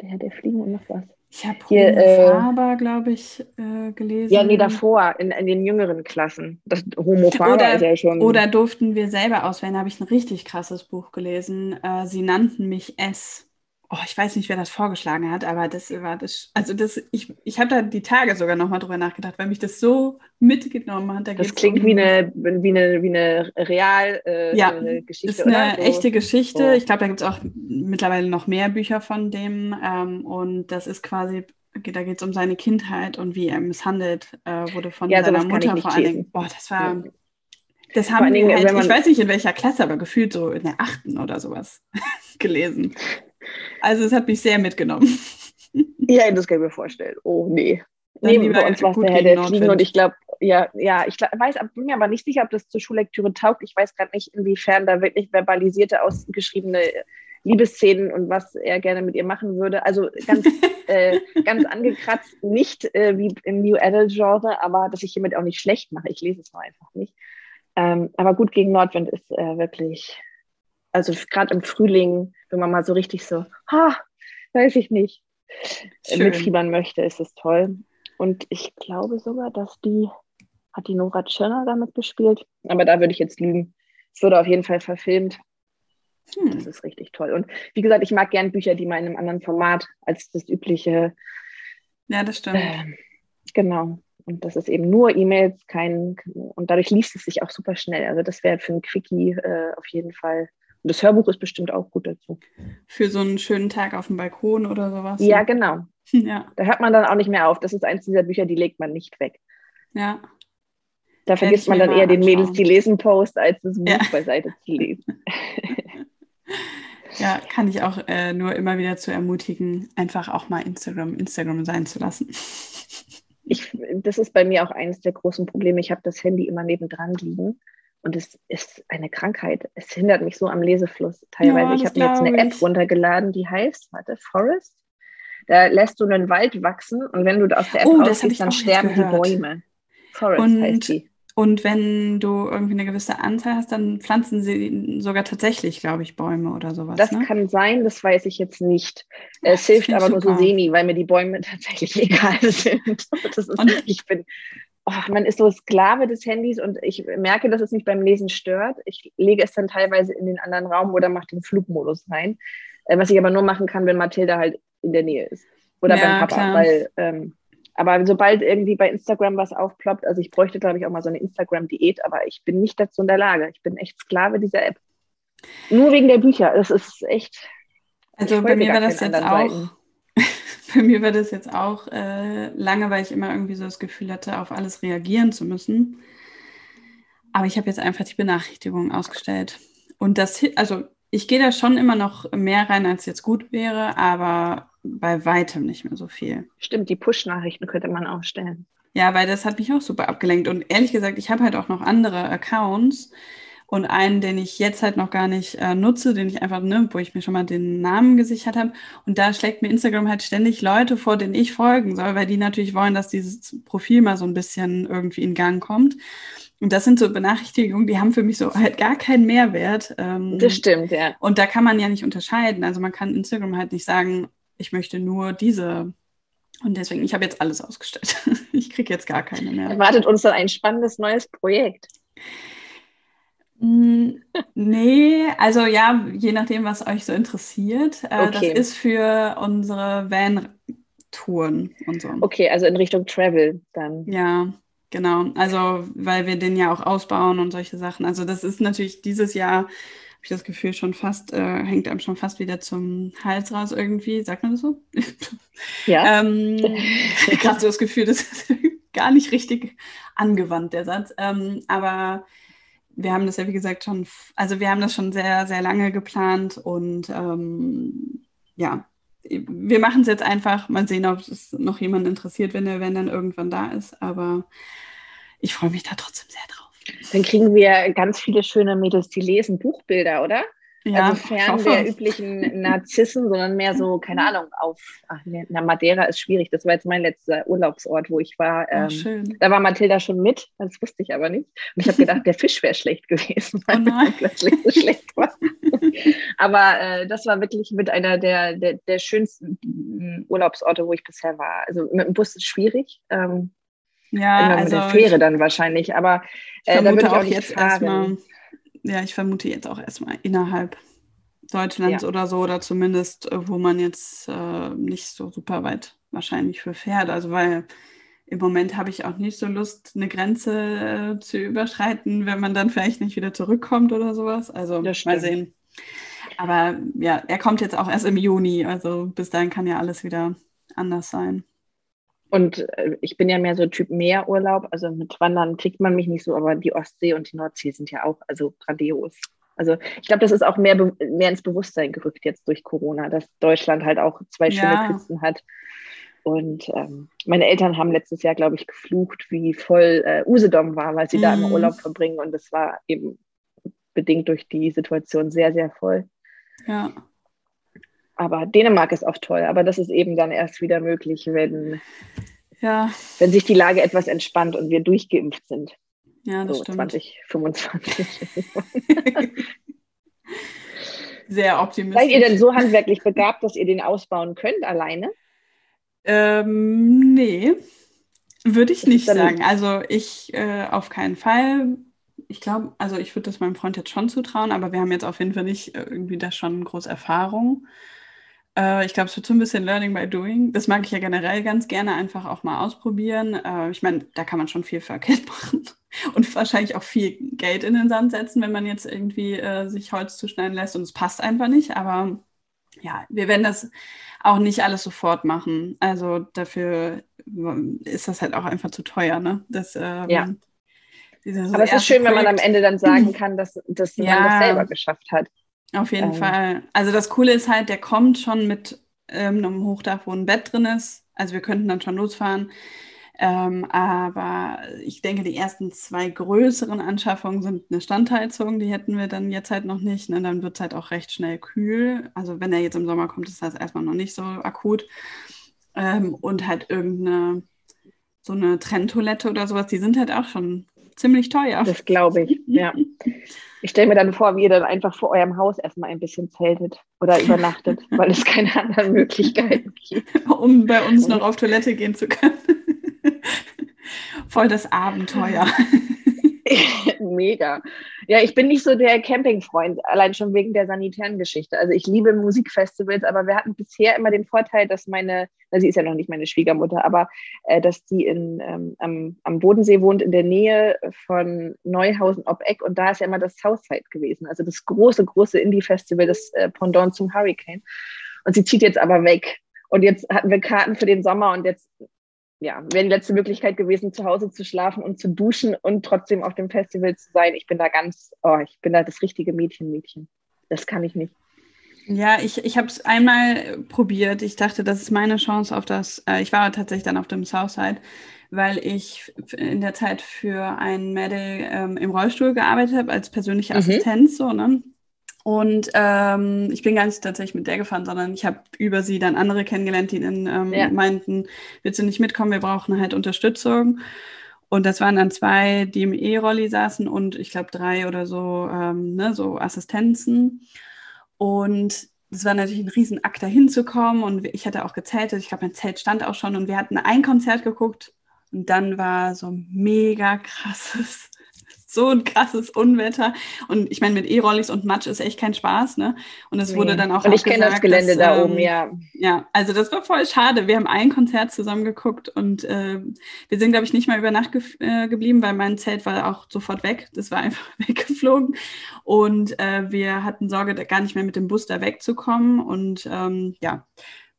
der Herr der Fliegen und noch was. Ich habe hier äh, Faber, glaube ich, äh, gelesen. Ja, nee, davor, in, in den jüngeren Klassen. Das Homo Faber oder, ist ja schon. Oder durften wir selber auswählen, habe ich ein richtig krasses Buch gelesen. Äh, sie nannten mich S oh, ich weiß nicht, wer das vorgeschlagen hat, aber das war das, also das, ich, ich habe da die Tage sogar nochmal drüber nachgedacht, weil mich das so mitgenommen hat. Da das klingt um, wie, eine, wie eine, wie eine real äh, ja, Geschichte. Ist eine oder? echte Geschichte. Oh. Ich glaube, da gibt es auch mittlerweile noch mehr Bücher von dem. Ähm, und das ist quasi da geht es um seine Kindheit und wie er misshandelt äh, wurde von ja, seiner Mutter vor allen Dingen. Boah, das war. Ja. Das haben wir halt, ich weiß nicht in welcher Klasse, aber gefühlt so in der achten oder sowas *laughs* gelesen. Also es hat mich sehr mitgenommen. *laughs* Ja, das kann ich mir vorstellen. Oh nee. Dann nee, bei uns war es der Herr der Fliegen und ich glaube, ja, ja, ich weiß, bin mir aber nicht sicher, ob das zur Schullektüre taugt. Ich weiß gerade nicht, inwiefern da wirklich verbalisierte, ausgeschriebene Liebesszenen und was er gerne mit ihr machen würde. Also ganz, *laughs* äh, ganz angekratzt, nicht äh, wie im New Adult Genre, aber dass ich hiermit auch nicht schlecht mache. Ich lese es nur einfach nicht. Ähm, aber gut gegen Nordwind ist äh, wirklich also gerade im Frühling, wenn man mal so richtig so, ha, weiß ich nicht, äh, Schön. mitfiebern möchte, ist es toll. Und ich glaube sogar, dass die, hat die Nora Tschirner damit gespielt, aber da würde ich jetzt lügen. Es wurde auf jeden Fall verfilmt. Hm. Das ist richtig toll. Und wie gesagt, ich mag gern Bücher, die mal in einem anderen Format als das übliche. Ja, das stimmt. Äh, genau. Und das ist eben nur E-Mails, kein, und dadurch liest es sich auch super schnell. Also das wäre für ein Quickie äh, auf jeden Fall und das Hörbuch ist bestimmt auch gut dazu. Für so einen schönen Tag auf dem Balkon oder sowas. Ja, genau. *laughs* Ja. Da hört man dann auch nicht mehr auf. Das ist eins dieser Bücher, die legt man nicht weg. Ja. Da vergisst man dann eher den Mädels, die lesen Post, als das Buch ja. beiseite zu lesen. *laughs* *laughs* ja, kann ich auch äh, nur immer wieder zu ermutigen, einfach auch mal Instagram Instagram sein zu lassen. Ich, das ist bei mir auch eines der großen Probleme. Ich habe das Handy immer nebendran liegen und es ist eine Krankheit. Es hindert mich so am Lesefluss teilweise. Ja, ich habe mir jetzt eine App runtergeladen, die heißt, warte, Forest. Da lässt du einen Wald wachsen und wenn du aus der App oh, rausgehst, dann sterben die Bäume. Forest und, heißt die. Und wenn du irgendwie eine gewisse Anzahl hast, dann pflanzen sie sogar tatsächlich, glaube ich, Bäume oder sowas. Das ne? kann sein, das weiß ich jetzt nicht. Es hilft aber nur so semi, weil mir die Bäume *laughs* tatsächlich egal sind. Das ist, ich bin, oh, man ist so Sklave des Handys und ich merke, dass es mich beim Lesen stört. Ich lege es dann teilweise in den anderen Raum oder mache den Flugmodus rein. Äh, was ich aber nur machen kann, wenn Mathilda halt in der Nähe ist. Oder ja, beim Papa, klar. weil ähm, aber sobald irgendwie bei Instagram was aufploppt, also ich bräuchte, glaube ich, auch mal so eine Instagram-Diät, aber ich bin nicht dazu in der Lage. Ich bin echt Sklave dieser App. Nur wegen der Bücher. Das ist echt. Also bei mir war das jetzt auch. Bei *laughs* mir war das jetzt auch äh, lange, weil ich immer irgendwie so das Gefühl hatte, auf alles reagieren zu müssen. Aber ich habe jetzt einfach die Benachrichtigungen ausgestellt. Und das, also ich gehe da schon immer noch mehr rein, als jetzt gut wäre, aber bei weitem nicht mehr so viel. Stimmt, die Push-Nachrichten könnte man ausstellen. Ja, weil das hat mich auch super abgelenkt. Und ehrlich gesagt, ich habe halt auch noch andere Accounts und einen, den ich jetzt halt noch gar nicht äh, nutze, den ich einfach, ne, wo ich mir schon mal den Namen gesichert habe. Und da schlägt mir Instagram halt ständig Leute vor, denen ich folgen soll, weil die natürlich wollen, dass dieses Profil mal so ein bisschen irgendwie in Gang kommt. Und das sind so Benachrichtigungen, die haben für mich so halt gar keinen Mehrwert. Ähm, das stimmt, ja. Und da kann man ja nicht unterscheiden. Also man kann Instagram halt nicht sagen, ich möchte nur diese. Und deswegen, ich habe jetzt alles ausgestellt. *laughs* ich kriege jetzt gar keine mehr. Erwartet uns dann ein spannendes neues Projekt? Nee, also ja, je nachdem, was euch so interessiert. Äh, okay. Das ist für unsere Van-Touren und so. Okay, also in Richtung Travel dann. Ja, genau. Also, weil wir den ja auch ausbauen und solche Sachen. Also, das ist natürlich dieses Jahr ich das Gefühl, schon fast, äh, hängt einem schon fast wieder zum Hals raus irgendwie. Sagt man das so? *laughs* Ja. ähm, Gerade so das Gefühl, das ist *laughs* gar nicht richtig angewandt, der Satz. Ähm, aber wir haben das ja, wie gesagt, schon, also wir haben das schon sehr, sehr lange geplant und ähm, ja, wir machen es jetzt einfach. Mal sehen, ob es noch jemand interessiert, wenn der wenn dann irgendwann da ist. Aber ich freue mich da trotzdem sehr drauf. Dann kriegen wir ganz viele schöne Mädels, die lesen Buchbilder, oder? Ja, also fern der üblichen Narzissen, sondern mehr so, keine Ahnung, auf, ach, na, Madeira ist schwierig. Das war jetzt mein letzter Urlaubsort, wo ich war. Oh, ähm, oh, da war Mathilda schon mit, das wusste ich aber nicht. Und ich habe gedacht, der Fisch wäre schlecht gewesen, weil oh plötzlich so schlecht war. *laughs* aber äh, das war wirklich mit einer der, der, der schönsten Urlaubsorte, wo ich bisher war. Also mit dem Bus ist es schwierig. Ähm, ja, Immer also mit der Fähre dann wahrscheinlich, aber äh, da würde ich auch, auch jetzt erstmal, ja, ich vermute jetzt auch erstmal innerhalb Deutschlands ja. oder so, oder zumindest, äh, wo man jetzt äh, nicht so super weit wahrscheinlich für fährt. Also weil im Moment habe ich auch nicht so Lust, eine Grenze äh, zu überschreiten, wenn man dann vielleicht nicht wieder zurückkommt oder sowas. Also mal sehen. Aber ja, er kommt jetzt auch erst im Juni, also bis dahin kann ja alles wieder anders sein. Und äh, ich bin ja mehr so Typ Meerurlaub, also mit Wandern tickt man mich nicht so, aber die Ostsee und die Nordsee sind ja auch also grandios. Also ich glaube, das ist auch mehr, mehr ins Bewusstsein gerückt jetzt durch Corona, dass Deutschland halt auch zwei schöne ja. Küsten hat. Und ähm, meine Eltern haben letztes Jahr, glaube ich, geflucht, wie voll äh, Usedom war, weil sie mhm. da im Urlaub verbringen. Und es war eben bedingt durch die Situation sehr, sehr voll. Ja. Aber Dänemark ist auch toll, aber das ist eben dann erst wieder möglich, wenn, ja. wenn sich die Lage etwas entspannt und wir durchgeimpft sind. Ja, das so stimmt. 2025. *laughs* Sehr optimistisch. Seid ihr denn so handwerklich begabt, dass ihr den ausbauen könnt alleine? Ähm, nee, würde ich nicht sagen. Also ich äh, auf keinen Fall. Ich glaube, also ich würde das meinem Freund jetzt schon zutrauen, aber wir haben jetzt auf jeden Fall nicht äh, irgendwie da schon große Erfahrung. Äh, ich glaube, es wird so ein bisschen Learning by Doing. Das mag ich ja generell ganz gerne einfach auch mal ausprobieren. Äh, ich meine, da kann man schon viel verkehrt *laughs* machen und wahrscheinlich auch viel Geld in den Sand setzen, wenn man jetzt irgendwie äh, sich Holz zuschneiden lässt und es passt einfach nicht. Aber ja, wir werden das auch nicht alles sofort machen. Also dafür ist das halt auch einfach zu teuer, ne? Das, ähm, ja. Aber es ist schön, Projekt. wenn man am Ende dann sagen *clears throat* kann, dass, dass ja, man das selber geschafft hat. Auf jeden ähm. Fall. Also das Coole ist halt, der kommt schon mit ähm, einem Hochdach, wo ein Bett drin ist. Also wir könnten dann schon losfahren. Ähm, aber ich denke, die ersten zwei größeren Anschaffungen sind eine Standheizung, die hätten wir dann jetzt halt noch nicht. Ne? Dann wird es halt auch recht schnell kühl. Also wenn er jetzt im Sommer kommt, ist das erstmal noch nicht so akut. Ähm, und halt irgendeine so eine Trenntoilette oder sowas, die sind halt auch schon ziemlich teuer. Das glaube ich, ja. Ich stelle mir dann vor, wie ihr dann einfach vor eurem Haus erstmal ein bisschen zeltet oder übernachtet, *laughs* weil es keine anderen Möglichkeiten gibt. Um bei uns noch auf Toilette gehen zu können. *laughs* Voll das Abenteuer. *laughs* *laughs* Mega. Ja, ich bin nicht so der Campingfreund, allein schon wegen der sanitären Geschichte. Also ich liebe Musikfestivals, aber wir hatten bisher immer den Vorteil, dass meine, na, sie ist ja noch nicht meine Schwiegermutter, aber äh, dass die in, ähm, am, am, Bodensee wohnt, in der Nähe von Neuhausen ob Eck und da ist ja immer das Southside gewesen, also das große, große Indie-Festival, das äh, Pendant zum Hurricane. Und sie zieht jetzt aber weg. Und jetzt hatten wir Karten für den Sommer und jetzt ja, wäre die letzte Möglichkeit gewesen, zu Hause zu schlafen und zu duschen und trotzdem auf dem Festival zu sein. Ich bin da ganz, oh, ich bin da das richtige Mädchen, Mädchen. Das kann ich nicht. Ja, ich, ich habe es einmal probiert. Ich dachte, das ist meine Chance auf das. Äh, ich war tatsächlich dann auf dem Southside, weil ich in der Zeit für ein Mädel ähm, im Rollstuhl gearbeitet habe als persönliche mhm. Assistenz. So, ne? Und ähm, ich bin gar nicht tatsächlich mit der gefahren, sondern ich habe über sie dann andere kennengelernt, die dann ähm, ja. meinten, willst du nicht mitkommen, wir brauchen halt Unterstützung. Und das waren dann zwei, die im E-Rolli saßen und ich glaube drei oder so, ähm, ne, so Assistenzen. Und es war natürlich ein Riesenakt, da hinzukommen. Und ich hatte auch gezeltet. Ich glaube, mein Zelt stand auch schon. Und wir hatten ein Konzert geguckt. Und dann war so mega krasses so ein krasses Unwetter. Und ich meine, mit E-Rollis und Matsch ist echt kein Spaß, ne? Und es wurde dann auch. Und ich kenne das Gelände dass, da oben, ähm, ja. Ja, also das war voll schade. Wir haben ein Konzert zusammen geguckt und äh, wir sind, glaube ich, nicht mal über Nacht ge äh, geblieben, weil mein Zelt war auch sofort weg. Das war *laughs* einfach weggeflogen. Und äh, wir hatten Sorge, gar nicht mehr mit dem Bus da wegzukommen. Und ähm, ja,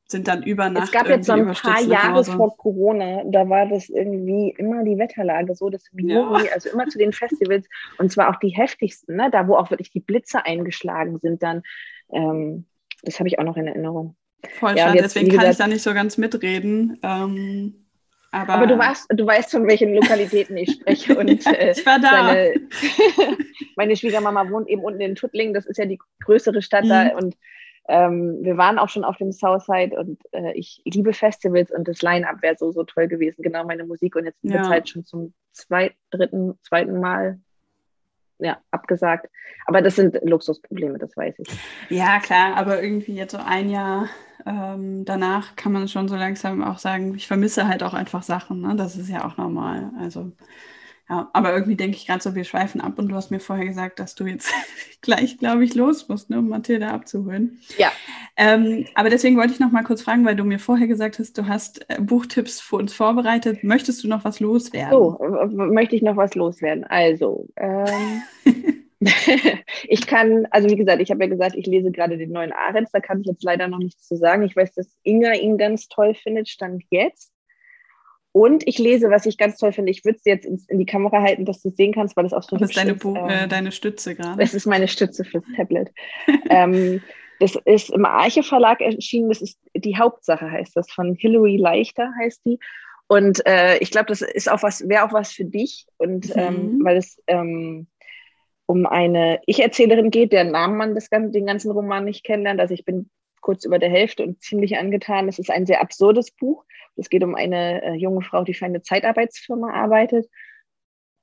sind dann über Nacht. Es gab jetzt so ein paar Jahre vor Corona, da war das irgendwie immer die Wetterlage so, dass im ja. Juli, also immer zu den Festivals, *laughs* und zwar auch die heftigsten, ne, da wo auch wirklich die Blitze eingeschlagen sind, dann, ähm, das habe ich auch noch in Erinnerung. Voll ja, schade, jetzt, deswegen kann ich da nicht so ganz mitreden. Ähm, aber, aber, du, warst, du weißt, von welchen Lokalitäten ich spreche. *laughs* Und, äh, ich war da. Seine, *laughs* meine Schwiegermama wohnt eben unten in Tuttlingen, das ist ja die größere Stadt mhm. da. Und ähm, wir waren auch schon auf dem Southside und äh, ich liebe Festivals und das Line-Up wäre so, so toll gewesen, genau meine Musik. Und jetzt ja. wird es halt schon zum zweit, dritten, zweiten Mal ja, abgesagt. Aber das sind Luxusprobleme, das weiß ich. Ja, klar, aber irgendwie jetzt so ein Jahr ähm, danach kann man schon so langsam auch sagen, ich vermisse halt auch einfach Sachen. Ne? Das ist ja auch normal. Also ja, aber irgendwie denke ich gerade so, wir schweifen ab und du hast mir vorher gesagt, dass du jetzt *laughs* gleich, glaube ich, los musst, ne, um Mathilda abzuholen. Ja. Ähm, aber deswegen wollte ich noch mal kurz fragen, weil du mir vorher gesagt hast, du hast äh, Buchtipps für uns vorbereitet. Möchtest du noch was loswerden? So, möchte ich noch was loswerden. Also, ähm, *laughs* ich kann, also wie gesagt, ich habe ja gesagt, ich lese gerade den neuen Arendt, da kann ich jetzt leider noch nichts zu sagen. Ich weiß, dass Inga ihn ganz toll findet, stand jetzt. Und ich lese, was ich ganz toll finde, ich würde es jetzt in, die Kamera halten, dass du es sehen kannst, weil es auch so das ist. Deine, ist. Ähm, äh, deine Stütze gerade. Das ist meine Stütze fürs Tablet. *laughs* ähm, das ist im Arche Verlag erschienen, das ist die Hauptsache, heißt das, von Hilary Leichter heißt die. Und äh, ich glaube, das ist auch was, wäre auch was für dich. Und ähm, mhm. weil es ähm, um eine Ich-Erzählerin geht, deren Namen man das, den ganzen Roman nicht kennenlernt. Also ich bin kurz über der Hälfte und ziemlich angetan. Es ist ein sehr absurdes Buch. Es geht um eine äh, junge Frau, die für eine Zeitarbeitsfirma arbeitet.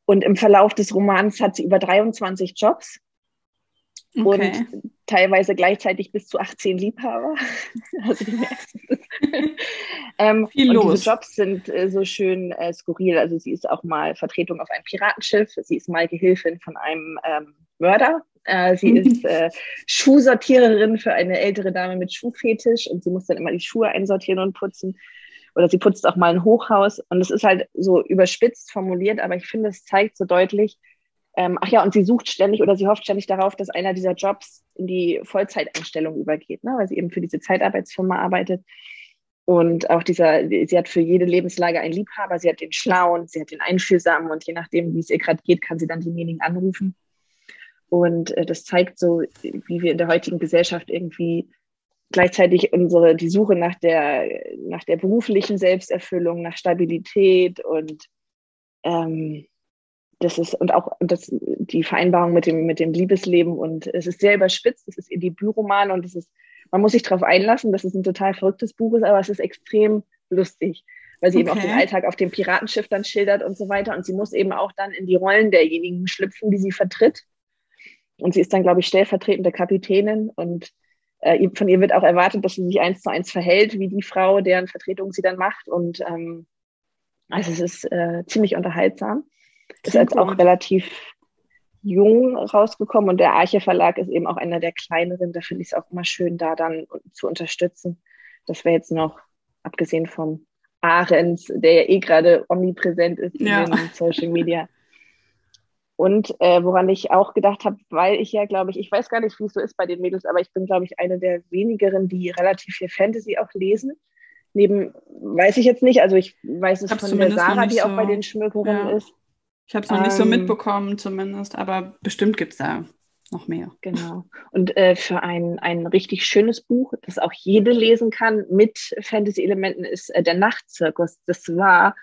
Und im Verlauf des Romans hat sie über 23 Jobs okay. und teilweise gleichzeitig bis zu 18 Liebhaber. *laughs* also es. *laughs* ähm, Viel los. diese Jobs sind äh, so schön äh, skurril. Also sie ist auch mal Vertretung auf einem Piratenschiff. Sie ist mal Gehilfin von einem ähm, Mörder äh, sie *laughs* ist äh, Schuhsortiererin für eine ältere Dame mit Schuhfetisch und sie muss dann immer die Schuhe einsortieren und putzen. Oder sie putzt auch mal ein Hochhaus. Und es ist halt so überspitzt formuliert, aber ich finde, es zeigt so deutlich, Ähm, ach ja, und sie sucht ständig oder sie hofft ständig darauf, dass einer dieser Jobs in die Vollzeiteinstellung übergeht, ne? weil sie eben für diese Zeitarbeitsfirma arbeitet. Und auch dieser, sie hat für jede Lebenslage einen Liebhaber, sie hat den Schlauen, sie hat den Einfühlsamen und je nachdem, wie es ihr gerade geht, kann sie dann denjenigen anrufen. Und äh, das zeigt so, wie wir in der heutigen Gesellschaft irgendwie gleichzeitig unsere, die Suche nach der, nach der beruflichen Selbsterfüllung, nach Stabilität und ähm, das ist und auch das, die Vereinbarung mit dem, mit dem Liebesleben. Und es ist sehr überspitzt, es ist ihr Debütroman und es ist, man muss sich darauf einlassen, dass es ein total verrücktes Buch ist, aber es ist extrem lustig, weil sie okay. eben auch den Alltag auf dem Piratenschiff dann schildert und so weiter. Und sie muss eben auch dann in die Rollen derjenigen schlüpfen, die sie vertritt und sie ist dann, glaube ich, stellvertretende Kapitänin und äh, von ihr wird auch erwartet, dass sie sich eins zu eins verhält, wie die Frau, deren Vertretung sie dann macht und ähm, also es ist äh, ziemlich unterhaltsam. Ist jetzt auch relativ jung rausgekommen und der Arche Verlag ist eben auch einer der kleineren. Da finde ich es auch immer schön, da dann zu unterstützen. Das wäre jetzt noch, abgesehen vom Ahrens, der ja eh gerade omnipräsent ist ja. in Social Media. Und äh, woran ich auch gedacht habe, weil ich ja, glaube ich, ich weiß gar nicht, wie es so ist bei den Mädels, aber ich bin, glaube ich, eine der wenigeren, die relativ viel Fantasy auch lesen. Neben, weiß ich jetzt nicht, also ich weiß es von der Sarah, die so. auch bei den Schmökerinnen ja. ist. Ich habe es noch ähm, nicht so ähm, mitbekommen zumindest, aber bestimmt gibt es da noch mehr. Genau. Und äh, für ein, ein richtig schönes Buch, das auch jede lesen kann mit Fantasy-Elementen, ist äh, Der Nachtzirkus. Das war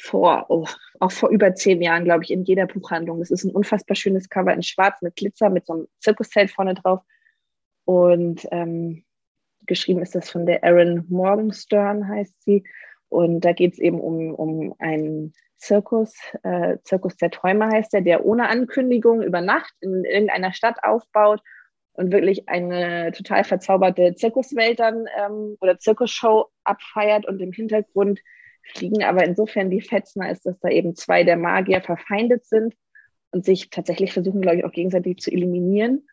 vor, oh, auch vor über zehn Jahren, glaube ich, in jeder Buchhandlung. Das ist ein unfassbar schönes Cover in Schwarz mit Glitzer, mit so einem Zirkuszelt vorne drauf. Und ähm, geschrieben ist das von der Erin Morgenstern, heißt sie. Und da geht es eben um, um einen Zirkus, äh, Zirkus der Träume heißt der, der ohne Ankündigung über Nacht in irgendeiner Stadt aufbaut und wirklich eine total verzauberte Zirkuswelt dann ähm, oder Zirkusshow abfeiert und im Hintergrund fliegen aber insofern die Fetzner ist, dass da eben zwei der Magier verfeindet sind und sich tatsächlich versuchen, glaube ich, auch gegenseitig zu eliminieren.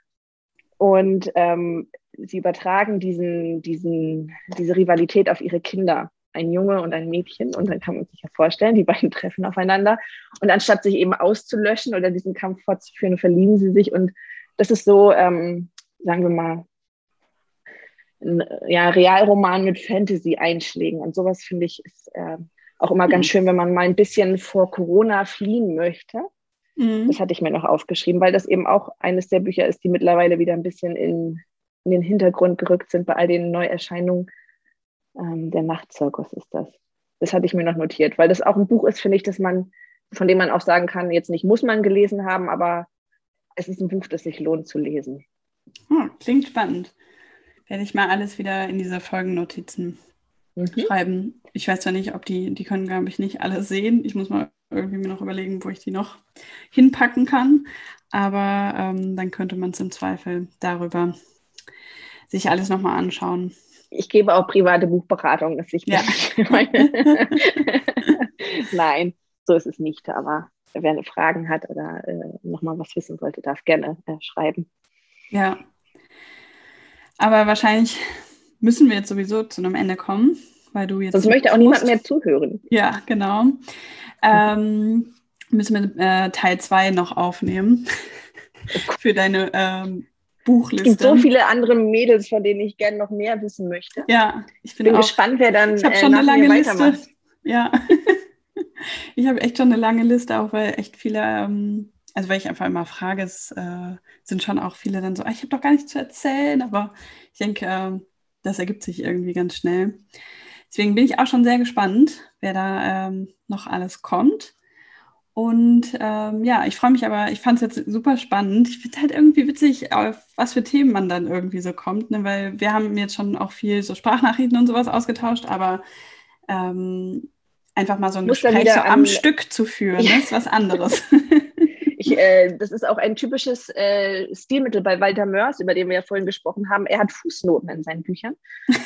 Und ähm, sie übertragen diesen, diesen, diese Rivalität auf ihre Kinder ein Junge und ein Mädchen. Und dann kann man sich ja vorstellen, die beiden *laughs* treffen aufeinander. Und anstatt sich eben auszulöschen oder diesen Kampf fortzuführen, verlieben sie sich. Und das ist so, ähm, sagen wir mal, ein ja, Realroman mit Fantasy-Einschlägen. Und sowas finde ich ist äh, auch immer mhm. ganz schön, wenn man mal ein bisschen vor Corona fliehen möchte. Mhm. Das hatte ich mir noch aufgeschrieben, weil das eben auch eines der Bücher ist, die mittlerweile wieder ein bisschen in, in den Hintergrund gerückt sind bei all den Neuerscheinungen ähm, der Nachtzirkus ist das. Das hatte ich mir noch notiert, weil das auch ein Buch ist, finde ich, dass man, von dem man auch sagen kann, jetzt nicht muss man gelesen haben, aber es ist ein Buch, das sich lohnt zu lesen. Hm, klingt spannend. Werde ich mal alles wieder in diese Folgennotizen mhm. schreiben. Ich weiß zwar nicht, ob die, die können, glaube ich, nicht alle sehen. Ich muss mal irgendwie mir noch überlegen, wo ich die noch hinpacken kann. Aber ähm, dann könnte man es im Zweifel darüber sich alles nochmal anschauen ich gebe auch private Buchberatung, dass ich ja. *laughs* *laughs* Nein, so ist es nicht. Aber wer eine Fragen hat oder äh, nochmal was wissen sollte, darf gerne äh, schreiben. Ja. Aber wahrscheinlich müssen wir jetzt sowieso zu einem Ende kommen, weil du jetzt. Sonst möchte auch niemand mehr zuhören. Ja, genau. Ähm, müssen wir äh, Teil 2 noch aufnehmen *laughs* für deine ähm, Buchliste. Es gibt so viele andere Mädels, von denen ich gerne noch mehr wissen möchte. Ja, ich bin, bin auch, gespannt, wer dann ich habe äh, schon eine lange Liste. Ja, *laughs* ich habe echt schon eine lange Liste, auch weil echt viele, ähm, also weil ich einfach immer frage, es äh, sind schon auch viele dann so, ah, ich habe doch gar nichts zu erzählen, aber ich denke, äh, das ergibt sich irgendwie ganz schnell. Deswegen bin ich auch schon sehr gespannt, wer da ähm, noch alles kommt. Und ähm, ja, ich freue mich aber, ich fand es jetzt super spannend. Ich finde halt irgendwie witzig, auf was für Themen man dann irgendwie so kommt, ne? weil wir haben jetzt schon auch viel so Sprachnachrichten und sowas ausgetauscht, aber ähm, einfach mal so ein Muss Gespräch so am Stück zu führen, ja. Ist was anderes. *laughs* *laughs* Ich, äh, das ist auch ein typisches äh, Stilmittel bei Walter Mörs, über den wir ja vorhin gesprochen haben. Er hat Fußnoten in seinen Büchern.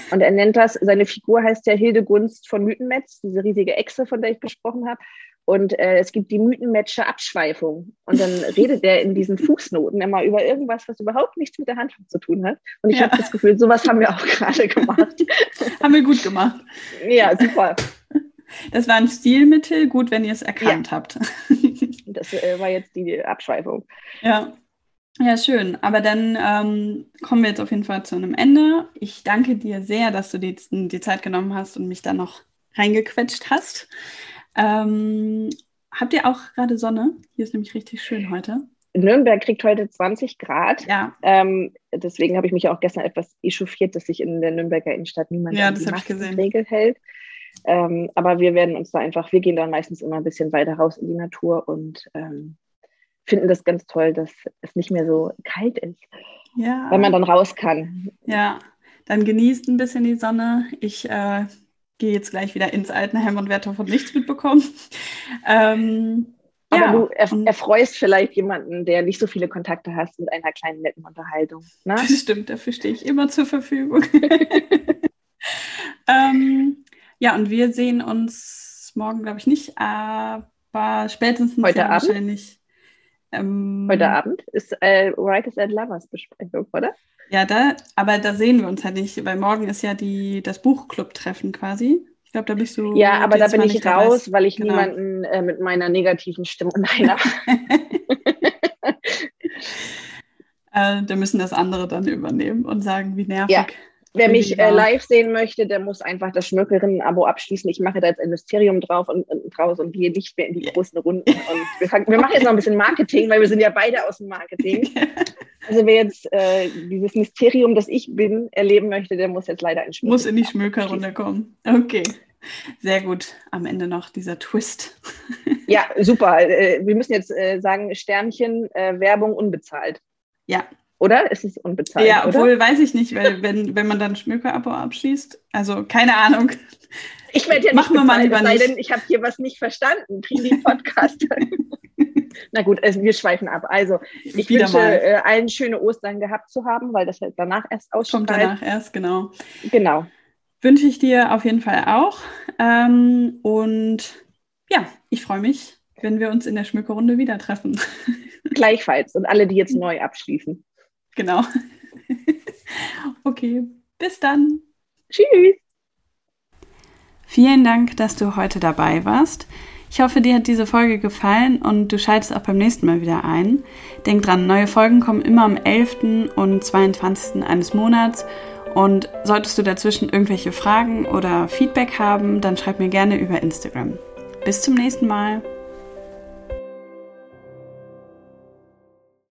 Und er nennt das, seine Figur heißt ja Hildegunst von Mythenmetz, diese riesige Echse, von der ich gesprochen habe. Und äh, es gibt die Mythenmatcher Abschweifung. Und dann *laughs* redet er in diesen Fußnoten immer über irgendwas, was überhaupt nichts mit der Handlung zu tun hat. Und ich ja. habe das Gefühl, sowas haben wir auch *laughs* gerade gemacht. haben wir gut gemacht. Ja, super. Das war ein Stilmittel, gut, wenn ihr es erkannt ja. habt. Das äh, war jetzt die Abschweifung. Ja. Ja, schön. Aber dann ähm, kommen wir jetzt auf jeden Fall zu einem Ende. Ich danke dir sehr, dass du die, die Zeit genommen hast und mich da noch reingequetscht hast. Ähm, habt ihr auch gerade Sonne? Hier ist nämlich richtig schön heute. Nürnberg kriegt heute 20 Grad. Ja. Ähm, deswegen habe ich mich auch gestern etwas echauffiert, dass sich in der Nürnberger Innenstadt niemand ja, an die Maskenregel hält. Ähm, aber wir werden uns da einfach, wir gehen dann meistens immer ein bisschen weiter raus in die Natur und ähm, finden das ganz toll, dass es nicht mehr so kalt ist. Ja. Weil man dann raus kann. Ja, dann genießt ein bisschen die Sonne. Ich äh, gehe jetzt gleich wieder ins Altenheim und werde davon nichts mitbekommen. *laughs* ähm, aber ja, du erf erfreust vielleicht jemanden, der nicht so viele Kontakte hast, mit einer kleinen netten Unterhaltung. Ne? Das stimmt, dafür stehe ich immer zur Verfügung. *laughs* ähm, ja, und wir sehen uns morgen, glaube ich, nicht, aber spätestens heute Abend. wahrscheinlich. Ähm, heute Abend ist äh, Writers and Lovers Besprechung, oder? Ja, da, aber da sehen wir uns halt nicht, weil morgen ist ja die, das Buchclub-Treffen quasi glaube, da bist du. Ja, aber da bin ich raus, weil ich genau. niemanden äh, mit meiner negativen Stimmung *laughs* einer. *laughs* äh, da müssen das andere dann übernehmen und sagen, wie nervig. Ja. Wer mich äh, live sehen möchte, der muss einfach das Schmökerinnen-Abo abschließen. Ich mache da jetzt ein Mysterium drauf und, und draus und gehe nicht mehr in die großen Runden. Und wir, fangen, wir, machen jetzt noch ein bisschen Marketing, weil wir sind ja beide aus dem Marketing. *laughs* Also wer jetzt äh, dieses Mysterium, das ich bin, erleben möchte, der muss jetzt leider in Schmöker. Muss in die Schmökerrunde kommen. Okay. Sehr gut. Am Ende noch dieser Twist. *laughs* ja, super. Äh, wir müssen jetzt äh, sagen, Sternchen, äh, Werbung unbezahlt. Ja, oder? Ist es unbezahlt? Ja, oder? obwohl weiß ich nicht, weil wenn, wenn man dann Schmöker-Abo abschließt, also keine Ahnung. Ich werde ja nicht Machen wir mal lieber nicht. Denn ich habe hier was nicht verstanden. Die Podcast. *laughs* Na gut, also wir schweifen ab. Also ich Wieder wünsche äh, allen schöne Ostern gehabt zu haben, weil das halt danach erst ausstrahlt. Kommt danach erst, genau. Genau. Wünsche ich dir auf jeden Fall auch. Ähm, und ja, ich freue mich, wenn wir uns in der Schmückerrunde wieder treffen. *laughs* Gleichfalls und alle, die jetzt neu abschließen. Genau. *laughs* okay, bis dann. Tschüss. Vielen Dank, dass du heute dabei warst. Ich hoffe, dir hat diese Folge gefallen und du schaltest auch beim nächsten Mal wieder ein. Denk dran, neue Folgen kommen immer am 11. und 22. eines Monats. Und solltest du dazwischen irgendwelche Fragen oder Feedback haben, dann schreib mir gerne über Instagram. Bis zum nächsten Mal.